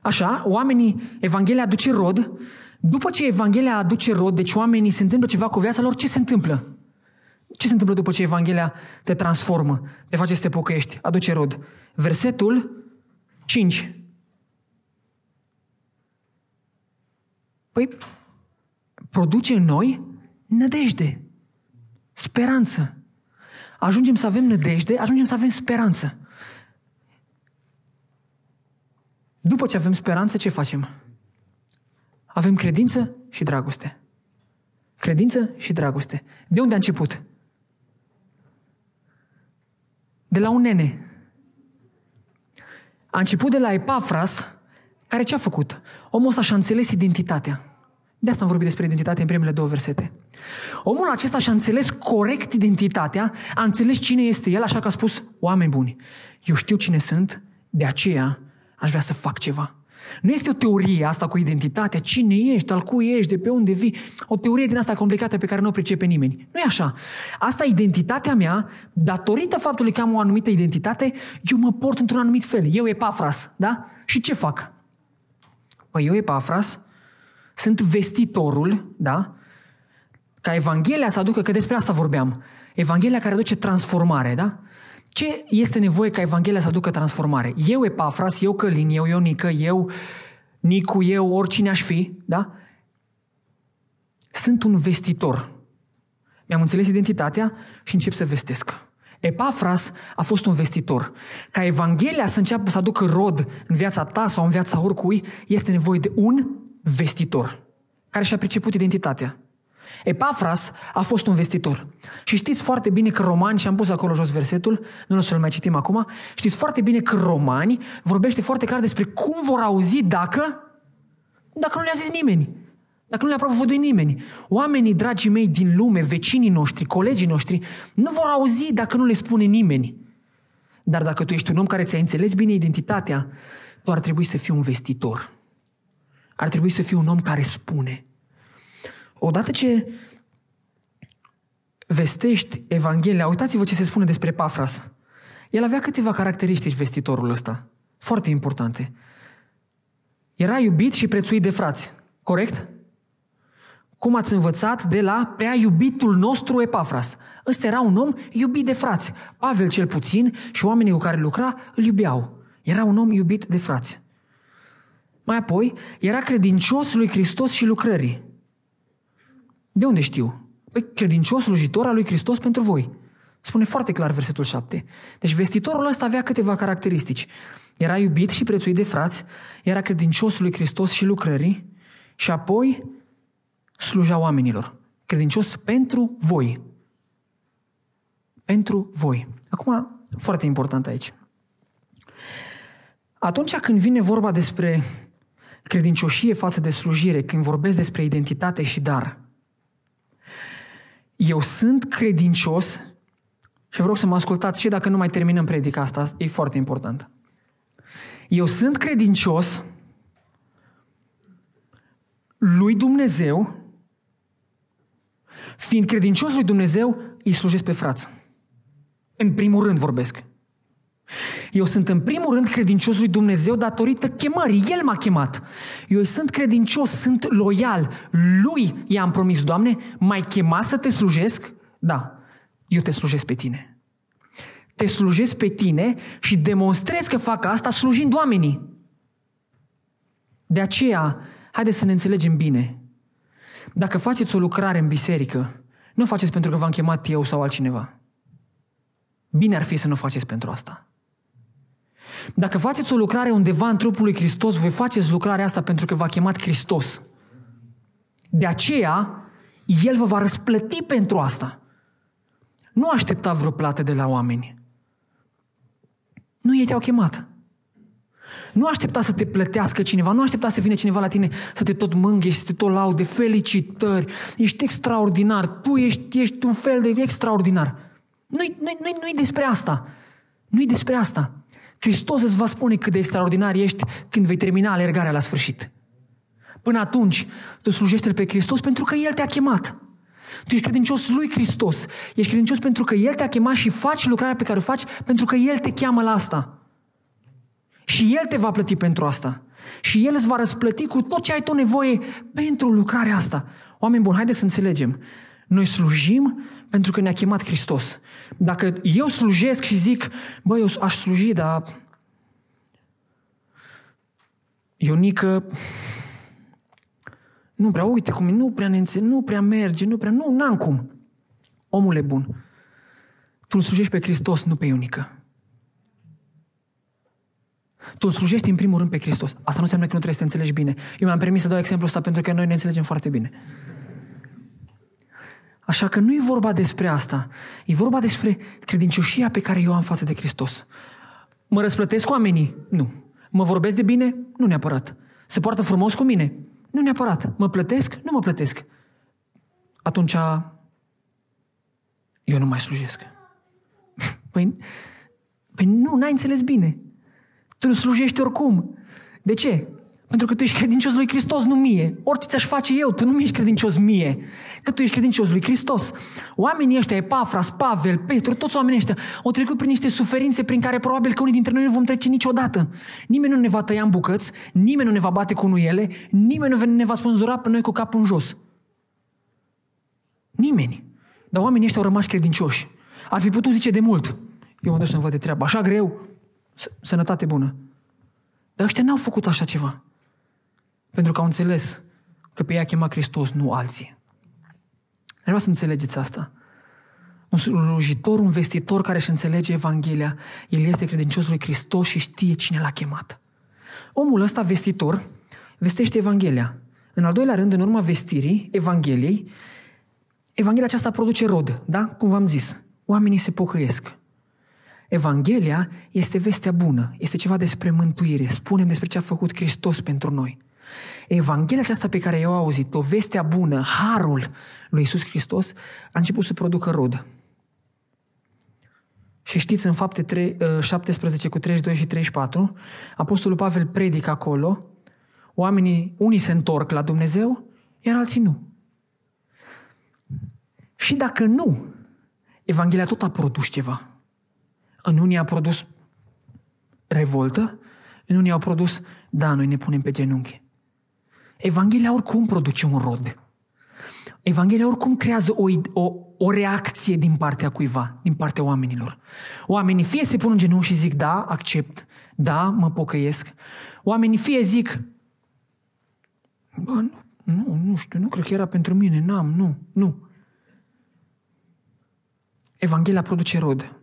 așa, oamenii, Evanghelia aduce rod. După ce Evanghelia aduce rod, deci oamenii se întâmplă ceva cu viața lor, ce se întâmplă? Ce se întâmplă după ce Evanghelia te transformă, te face să te pocăiești, aduce rod? Versetul 5. Păi, produce în noi nădejde, speranță. Ajungem să avem nădejde, ajungem să avem speranță. După ce avem speranță, ce facem? Avem credință și dragoste. Credință și dragoste. De unde a început? De la un nene. A început de la Epafras, care ce a făcut? Omul ăsta și-a înțeles identitatea. De asta am vorbit despre identitate în primele două versete. Omul acesta și-a înțeles corect identitatea, a înțeles cine este el, așa că a spus, oameni buni, eu știu cine sunt, de aceea aș vrea să fac ceva. Nu este o teorie asta cu identitatea, cine ești, al cui ești, de pe unde vii, o teorie din asta complicată pe care nu o pricepe nimeni. Nu e așa. Asta identitatea mea, datorită faptului că am o anumită identitate, eu mă port într-un anumit fel. Eu e Pafras, da? Și ce fac? Păi eu e Pafras, sunt vestitorul, da? Ca Evanghelia să aducă, că despre asta vorbeam. Evanghelia care aduce transformare, da? Ce este nevoie ca Evanghelia să aducă transformare? Eu, Epafras, eu, Călin, eu, Ionică, eu, Nicu, eu, oricine aș fi, da? Sunt un vestitor. Mi-am înțeles identitatea și încep să vestesc. Epafras a fost un vestitor. Ca Evanghelia să înceapă să aducă rod în viața ta sau în viața oricui, este nevoie de un vestitor care și-a priceput identitatea. Epafras a fost un vestitor. Și știți foarte bine că romani, și am pus acolo jos versetul, nu o să-l mai citim acum, știți foarte bine că romani vorbește foarte clar despre cum vor auzi dacă, dacă nu le-a zis nimeni. Dacă nu le-a propovăduit nimeni. Oamenii, dragii mei, din lume, vecinii noștri, colegii noștri, nu vor auzi dacă nu le spune nimeni. Dar dacă tu ești un om care ți-a înțeles bine identitatea, tu ar trebui să fii un vestitor. Ar trebui să fii un om care spune. Odată ce vestești Evanghelia, uitați-vă ce se spune despre Pafras. El avea câteva caracteristici vestitorul ăsta, foarte importante. Era iubit și prețuit de frați, corect? Cum ați învățat de la prea iubitul nostru Epafras. Ăsta era un om iubit de frați. Pavel cel puțin și oamenii cu care lucra îl iubeau. Era un om iubit de frați. Mai apoi, era credincios lui Hristos și lucrării. De unde știu? Păi credincios slujitor al lui Hristos pentru voi. Spune foarte clar versetul 7. Deci vestitorul ăsta avea câteva caracteristici. Era iubit și prețuit de frați, era credincios lui Hristos și lucrării și apoi sluja oamenilor. Credincios pentru voi. Pentru voi. Acum, foarte important aici. Atunci când vine vorba despre credincioșie față de slujire, când vorbesc despre identitate și dar, eu sunt credincios Și vă rog să mă ascultați și dacă nu mai terminăm predica asta, e foarte important. Eu sunt credincios lui Dumnezeu, fiind credincios lui Dumnezeu, îi slujesc pe frață. În primul rând vorbesc. Eu sunt în primul rând credincios lui Dumnezeu datorită chemării. El m-a chemat. Eu sunt credincios, sunt loial. Lui i-am promis, Doamne, mai chema să te slujesc? Da, eu te slujesc pe tine. Te slujesc pe tine și demonstrez că fac asta slujind oamenii. De aceea, haideți să ne înțelegem bine. Dacă faceți o lucrare în biserică, nu faceți pentru că v-am chemat eu sau altcineva. Bine ar fi să nu faceți pentru asta. Dacă faceți o lucrare undeva în trupul lui Hristos, voi faceți lucrarea asta pentru că v-a chemat Hristos. De aceea, El vă va răsplăti pentru asta. Nu aștepta vreo plată de la oameni. Nu ei te-au chemat. Nu aștepta să te plătească cineva, nu aștepta să vină cineva la tine să te tot mânghe și să te tot laude. Felicitări, ești extraordinar, tu ești, ești un fel de extraordinar. Nu-i, nu-i, nu-i, nu-i despre asta. Nu-i despre asta. Hristos îți va spune cât de extraordinar ești când vei termina alergarea la sfârșit. Până atunci, tu slujește pe Hristos pentru că El te-a chemat. Tu ești credincios lui Hristos. Ești credincios pentru că El te-a chemat și faci lucrarea pe care o faci pentru că El te cheamă la asta. Și El te va plăti pentru asta. Și El îți va răsplăti cu tot ce ai tu nevoie pentru lucrarea asta. Oameni buni, haideți să înțelegem. Noi slujim pentru că ne-a chemat Hristos. Dacă eu slujesc și zic, bă, eu aș sluji, dar Ionică nu prea, uite cum nu prea ne înțe- nu prea merge, nu prea, nu, n-am cum. Omule bun, tu îl slujești pe Hristos, nu pe Ionică. Tu îl slujești în primul rând pe Hristos. Asta nu înseamnă că nu trebuie să te înțelegi bine. Eu mi-am permis să dau exemplul ăsta pentru că noi ne înțelegem foarte bine. Așa că nu e vorba despre asta. E vorba despre credincioșia pe care eu am față de Hristos. Mă răsplătesc oamenii? Nu. Mă vorbesc de bine? Nu neapărat. Se poartă frumos cu mine? Nu neapărat. Mă plătesc? Nu mă plătesc. Atunci eu nu mai slujesc. Păi, păi nu, n-ai înțeles bine. Tu nu slujești oricum. De ce? Pentru că tu ești credincios lui Hristos, nu mie. Orice ți-aș face eu, tu nu mi ești credincios mie. Că tu ești credincios lui Hristos. Oamenii ăștia, Epafras, Pavel, Petru, toți oamenii ăștia au trecut prin niște suferințe prin care probabil că unii dintre noi nu vom trece niciodată. Nimeni nu ne va tăia în bucăți, nimeni nu ne va bate cu nuiele, nimeni nu ne va spânzura pe noi cu capul în jos. Nimeni. Dar oamenii ăștia au rămas credincioși. Ar fi putut zice de mult. Eu mă duc să-mi văd de treabă. Așa greu. Sănătate bună. Dar ăștia n-au făcut așa ceva. Pentru că au înțeles că pe ea chema Hristos, nu alții. Vreau să înțelegeți asta. Un slujitor, un vestitor care își înțelege Evanghelia, el este credincios lui Hristos și știe cine l-a chemat. Omul ăsta vestitor vestește Evanghelia. În al doilea rând, în urma vestirii Evangheliei, Evanghelia aceasta produce rod, da? Cum v-am zis. Oamenii se pocăiesc. Evanghelia este vestea bună, este ceva despre mântuire. Spunem despre ce a făcut Hristos pentru noi. Evanghelia aceasta pe care eu au auzit-o, vestea bună, harul lui Isus Hristos, a început să producă rod. Și știți, în fapte 3, 17 uh, cu 32 și 34, Apostolul Pavel predică acolo, oamenii, unii se întorc la Dumnezeu, iar alții nu. Și dacă nu, Evanghelia tot a produs ceva. În unii a produs revoltă, în unii au produs, da, noi ne punem pe genunchi. Evanghelia oricum produce un rod. Evanghelia oricum creează o, o, o reacție din partea cuiva, din partea oamenilor. Oamenii fie se pun în genunchi și zic, da, accept, da, mă pocăiesc. Oamenii fie zic, bă, nu, nu, nu știu, nu cred că era pentru mine, n-am, nu, nu. Evanghelia produce rod.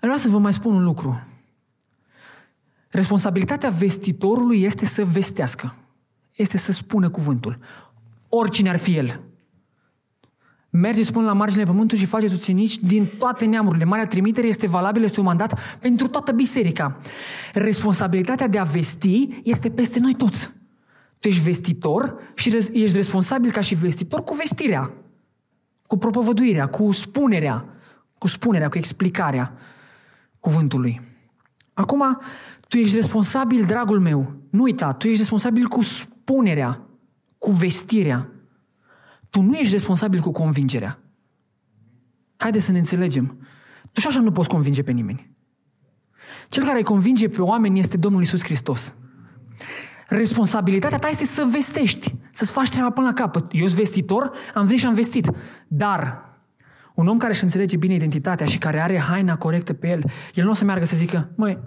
Vreau să vă mai spun un lucru. Responsabilitatea vestitorului este să vestească. Este să spună cuvântul. Oricine ar fi el. Mergeți până la marginile pământului și faceți ucenici din toate neamurile. Marea trimitere este valabilă, este un mandat pentru toată biserica. Responsabilitatea de a vesti este peste noi toți. Tu ești vestitor și ești responsabil ca și vestitor cu vestirea. cu propovăduirea, cu spunerea, cu spunerea, cu explicarea cuvântului. Acum, tu ești responsabil, dragul meu, nu uita, tu ești responsabil cu spunerea, cu vestirea. Tu nu ești responsabil cu convingerea. Haideți să ne înțelegem. Tu și așa nu poți convinge pe nimeni. Cel care îi convinge pe oameni este Domnul Isus Hristos. Responsabilitatea ta este să vestești, să-ți faci treaba până la capăt. Eu sunt vestitor, am venit și am vestit. Dar un om care își înțelege bine identitatea și care are haina corectă pe el, el nu o să meargă să zică, măi,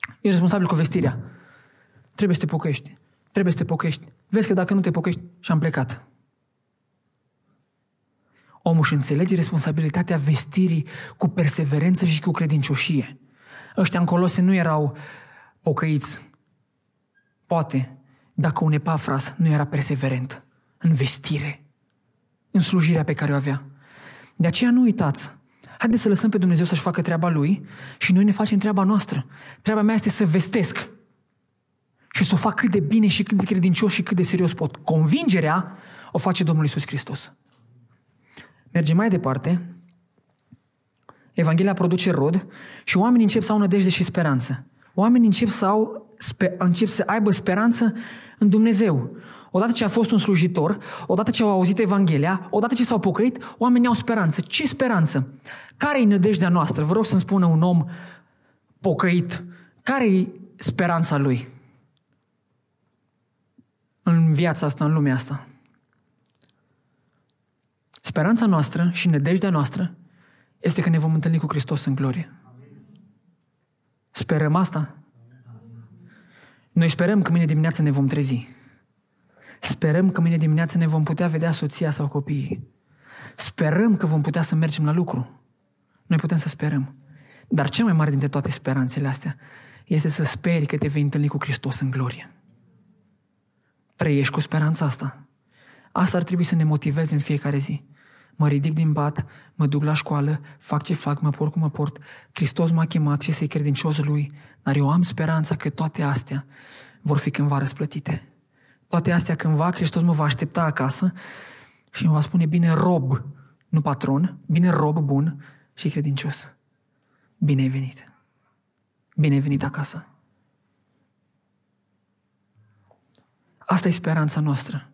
ești responsabil cu vestirea. Trebuie să te pocăiești. Trebuie să te pocăiești. Vezi că dacă nu te pocăiești, și am plecat. Omul își înțelege responsabilitatea vestirii cu perseverență și cu credincioșie. Ăștia în Colose nu erau pocăiți. Poate, dacă un epafras nu era perseverent în vestire, în slujirea pe care o avea. De aceea nu uitați. Haideți să lăsăm pe Dumnezeu să-și facă treaba Lui și noi ne facem treaba noastră. Treaba mea este să vestesc și să o fac cât de bine și cât de credincios și cât de serios pot. Convingerea o face Domnul Isus Hristos. Mergem mai departe. Evanghelia produce rod și oamenii încep să au nădejde și speranță. Oamenii încep să, au, spe, încep să aibă speranță în Dumnezeu. Odată ce a fost un slujitor, odată ce au auzit Evanghelia, odată ce s-au pocăit, oamenii au speranță. Ce speranță? Care e nădejdea noastră? Vă rog să-mi spună un om pocăit. Care e speranța lui? În viața asta, în lumea asta. Speranța noastră și nădejdea noastră este că ne vom întâlni cu Hristos în glorie. Sperăm asta? Noi sperăm că mâine dimineață ne vom trezi. Sperăm că mâine dimineață ne vom putea vedea soția sau copiii. Sperăm că vom putea să mergem la lucru. Noi putem să sperăm. Dar cea mai mare dintre toate speranțele astea este să speri că te vei întâlni cu Hristos în glorie. Trăiești cu speranța asta. Asta ar trebui să ne motiveze în fiecare zi. Mă ridic din pat, mă duc la școală, fac ce fac, mă port cum mă port. Hristos m-a chemat și să-i credincios lui, dar eu am speranța că toate astea vor fi cândva răsplătite. Toate astea cândva Hristos mă va aștepta acasă și îmi va spune, bine rob, nu patron, bine rob bun și credincios. Bine ai venit. Bine ai venit acasă. Asta e speranța noastră.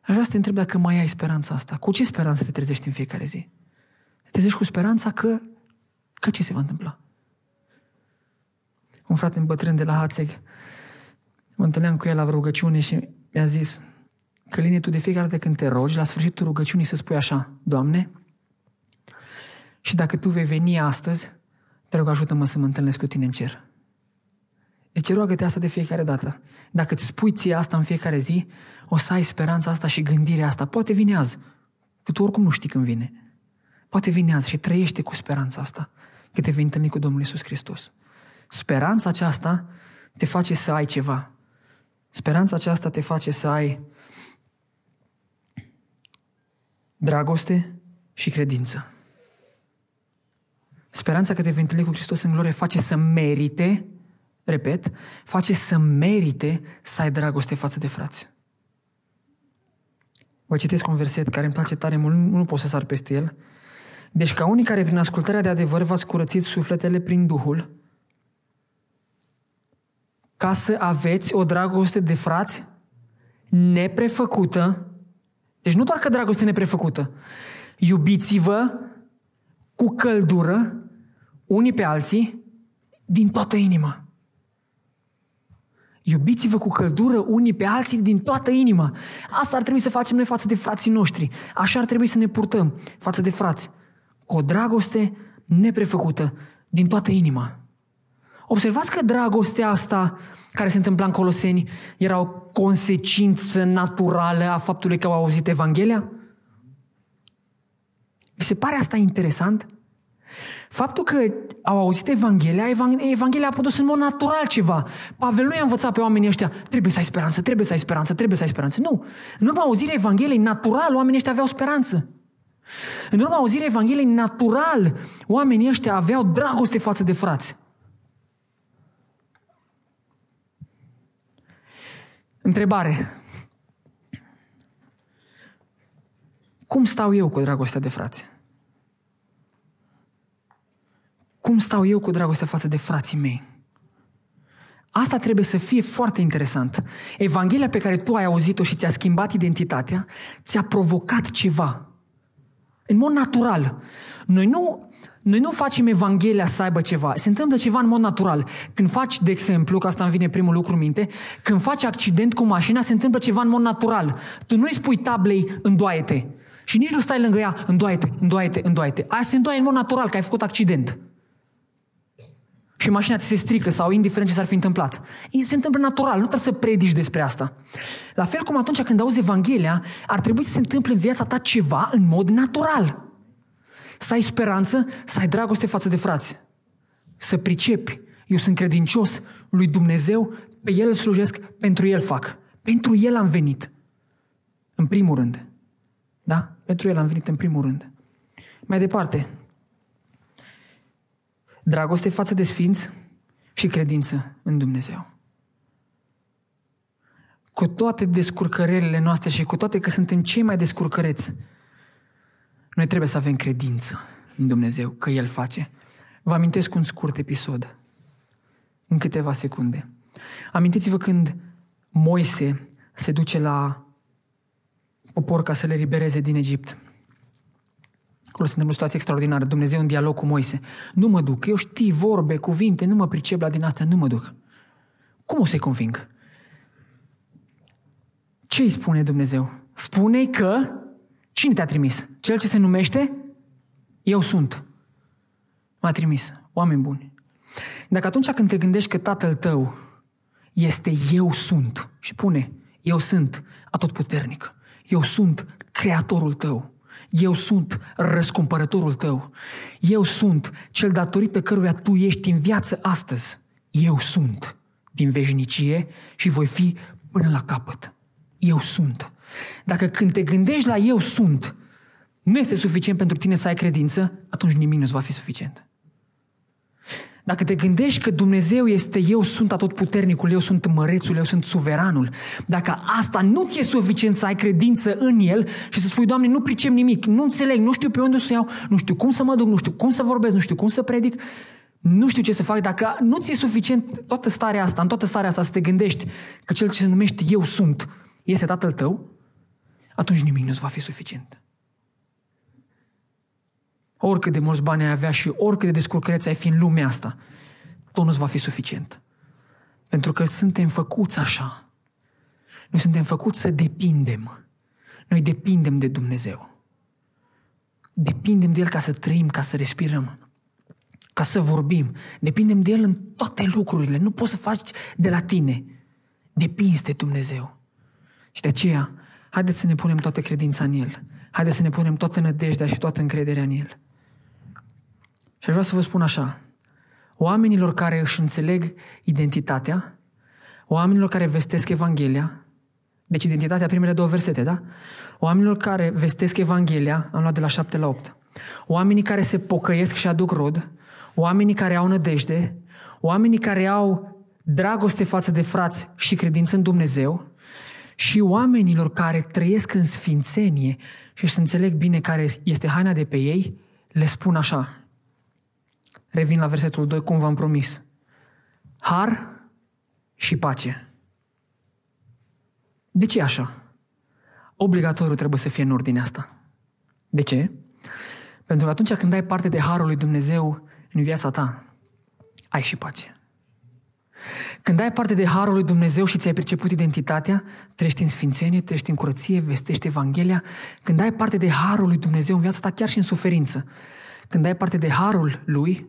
Aș vrea să te întreb dacă mai ai speranța asta. Cu ce speranță te trezești în fiecare zi? Te trezești cu speranța că, că ce se va întâmpla? Un frate bătrân de la Hațeg, mă întâlneam cu el la rugăciune și mi-a zis, Căline, tu de fiecare dată când te rogi, la sfârșitul rugăciunii să spui așa, Doamne, și dacă tu vei veni astăzi, te rog ajută-mă să mă întâlnesc cu tine în cer. Zice, roagă-te asta de fiecare dată. Dacă îți spui ție asta în fiecare zi, o să ai speranța asta și gândirea asta. Poate vine azi, că tu oricum nu știi când vine. Poate vine azi și trăiește cu speranța asta, că te vei întâlni cu Domnul Isus Hristos. Speranța aceasta te face să ai ceva. Speranța aceasta te face să ai dragoste și credință. Speranța că te vei întâlni cu Hristos în glorie face să merite repet, face să merite să ai dragoste față de frați. Vă citesc un verset care îmi place tare mult, nu, nu pot să sar peste el. Deci ca unii care prin ascultarea de adevăr v-ați curățit sufletele prin Duhul, ca să aveți o dragoste de frați neprefăcută, deci nu doar că dragoste neprefăcută, iubiți-vă cu căldură unii pe alții din toată inima. Iubiți-vă cu căldură unii pe alții din toată inima. Asta ar trebui să facem noi față de frații noștri. Așa ar trebui să ne purtăm față de frați. Cu o dragoste neprefăcută din toată inima. Observați că dragostea asta care se întâmpla în Coloseni era o consecință naturală a faptului că au auzit Evanghelia? Vi se pare asta interesant? Faptul că au auzit Evanghelia, Evanghelia a produs în mod natural ceva. Pavel nu i-a învățat pe oamenii ăștia, trebuie să ai speranță, trebuie să ai speranță, trebuie să ai speranță. Nu. În urma auzirii Evangheliei, natural, oamenii ăștia aveau speranță. În urma auzirii Evangheliei, natural, oamenii ăștia aveau dragoste față de frați. Întrebare. Cum stau eu cu dragostea de frați? Cum stau eu cu dragostea față de frații mei? Asta trebuie să fie foarte interesant. Evanghelia pe care tu ai auzit-o și ți-a schimbat identitatea, ți-a provocat ceva. În mod natural. Noi nu, noi nu facem Evanghelia să aibă ceva. Se întâmplă ceva în mod natural. Când faci, de exemplu, că asta îmi vine primul lucru în minte, când faci accident cu mașina, se întâmplă ceva în mod natural. Tu nu-i spui tablei, îndoaie-te. Și nici nu stai lângă ea, îndoaie-te, îndoaie-te, îndoaie-te. Aia se îndoaie în mod natural, că ai făcut accident și mașina ți se strică sau indiferent ce s-ar fi întâmplat. Ei se întâmplă natural, nu trebuie să predici despre asta. La fel cum atunci când auzi Evanghelia, ar trebui să se întâmple în viața ta ceva în mod natural. Să ai speranță, să ai dragoste față de frați. Să pricepi. Eu sunt credincios lui Dumnezeu, pe El îl slujesc, pentru El fac. Pentru El am venit. În primul rând. Da? Pentru El am venit în primul rând. Mai departe, dragoste față de sfinți și credință în Dumnezeu. Cu toate descurcările noastre și cu toate că suntem cei mai descurcăreți, noi trebuie să avem credință în Dumnezeu, că El face. Vă amintesc un scurt episod, în câteva secunde. Amintiți-vă când Moise se duce la popor ca să le libereze din Egipt. Acolo se întâmplă o situație extraordinară. Dumnezeu în dialog cu Moise. Nu mă duc. Eu știi vorbe, cuvinte, nu mă pricep la din astea, nu mă duc. Cum o să-i conving? Ce îi spune Dumnezeu? Spune că cine te-a trimis? Cel ce se numește Eu sunt. M-a trimis. Oameni buni. Dacă atunci când te gândești că tatăl tău este Eu sunt și pune Eu sunt atotputernic. Eu sunt creatorul tău. Eu sunt răscumpărătorul tău. Eu sunt cel datorită căruia tu ești în viață astăzi. Eu sunt din veșnicie și voi fi până la capăt. Eu sunt. Dacă când te gândești la eu sunt, nu este suficient pentru tine să ai credință, atunci nimic nu-ți va fi suficient. Dacă te gândești că Dumnezeu este eu sunt atotputernicul, eu sunt mărețul, eu sunt suveranul, dacă asta nu ți-e suficient să ai credință în El și să spui, Doamne, nu pricem nimic, nu înțeleg, nu știu pe unde să iau, nu știu cum să mă duc, nu știu cum să vorbesc, nu știu cum să predic, nu știu ce să fac, dacă nu ți-e suficient toată starea asta, în toată starea asta să te gândești că Cel ce se numește Eu sunt este Tatăl tău, atunci nimic nu-ți va fi suficient. Oricât de mulți bani ai avea și oricât de descurcăreți ai fi în lumea asta, tot nu-ți va fi suficient. Pentru că suntem făcuți așa. Noi suntem făcuți să depindem. Noi depindem de Dumnezeu. Depindem de El ca să trăim, ca să respirăm, ca să vorbim. Depindem de El în toate lucrurile. Nu poți să faci de la tine. Depinzi de Dumnezeu. Și de aceea, haideți să ne punem toată credința în El. Haideți să ne punem toată nădejdea și toată încrederea în El. Și aș vrea să vă spun așa. Oamenilor care își înțeleg identitatea, oamenilor care vestesc Evanghelia, deci identitatea primele două versete, da? Oamenilor care vestesc Evanghelia, am luat de la 7 la 8, oamenii care se pocăiesc și aduc rod, oamenii care au nădejde, oamenii care au dragoste față de frați și credință în Dumnezeu și oamenilor care trăiesc în sfințenie și să înțeleg bine care este haina de pe ei, le spun așa, Revin la versetul 2, cum v-am promis. Har și pace. De ce așa? Obligatoriu trebuie să fie în ordine asta. De ce? Pentru că atunci când ai parte de Harul lui Dumnezeu în viața ta, ai și pace. Când ai parte de Harul lui Dumnezeu și ți-ai perceput identitatea, trăiești în sfințenie, trăiești în curăție, vestești Evanghelia, când ai parte de Harul lui Dumnezeu în viața ta, chiar și în suferință, când ai parte de Harul lui,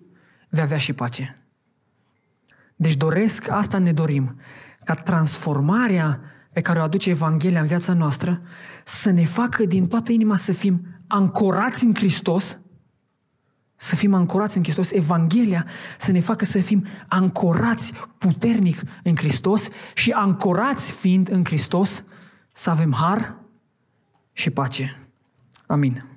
vei avea și pace. Deci doresc, asta ne dorim, ca transformarea pe care o aduce Evanghelia în viața noastră să ne facă din toată inima să fim ancorați în Hristos, să fim ancorați în Hristos, Evanghelia să ne facă să fim ancorați puternic în Hristos și ancorați fiind în Hristos să avem har și pace. Amin.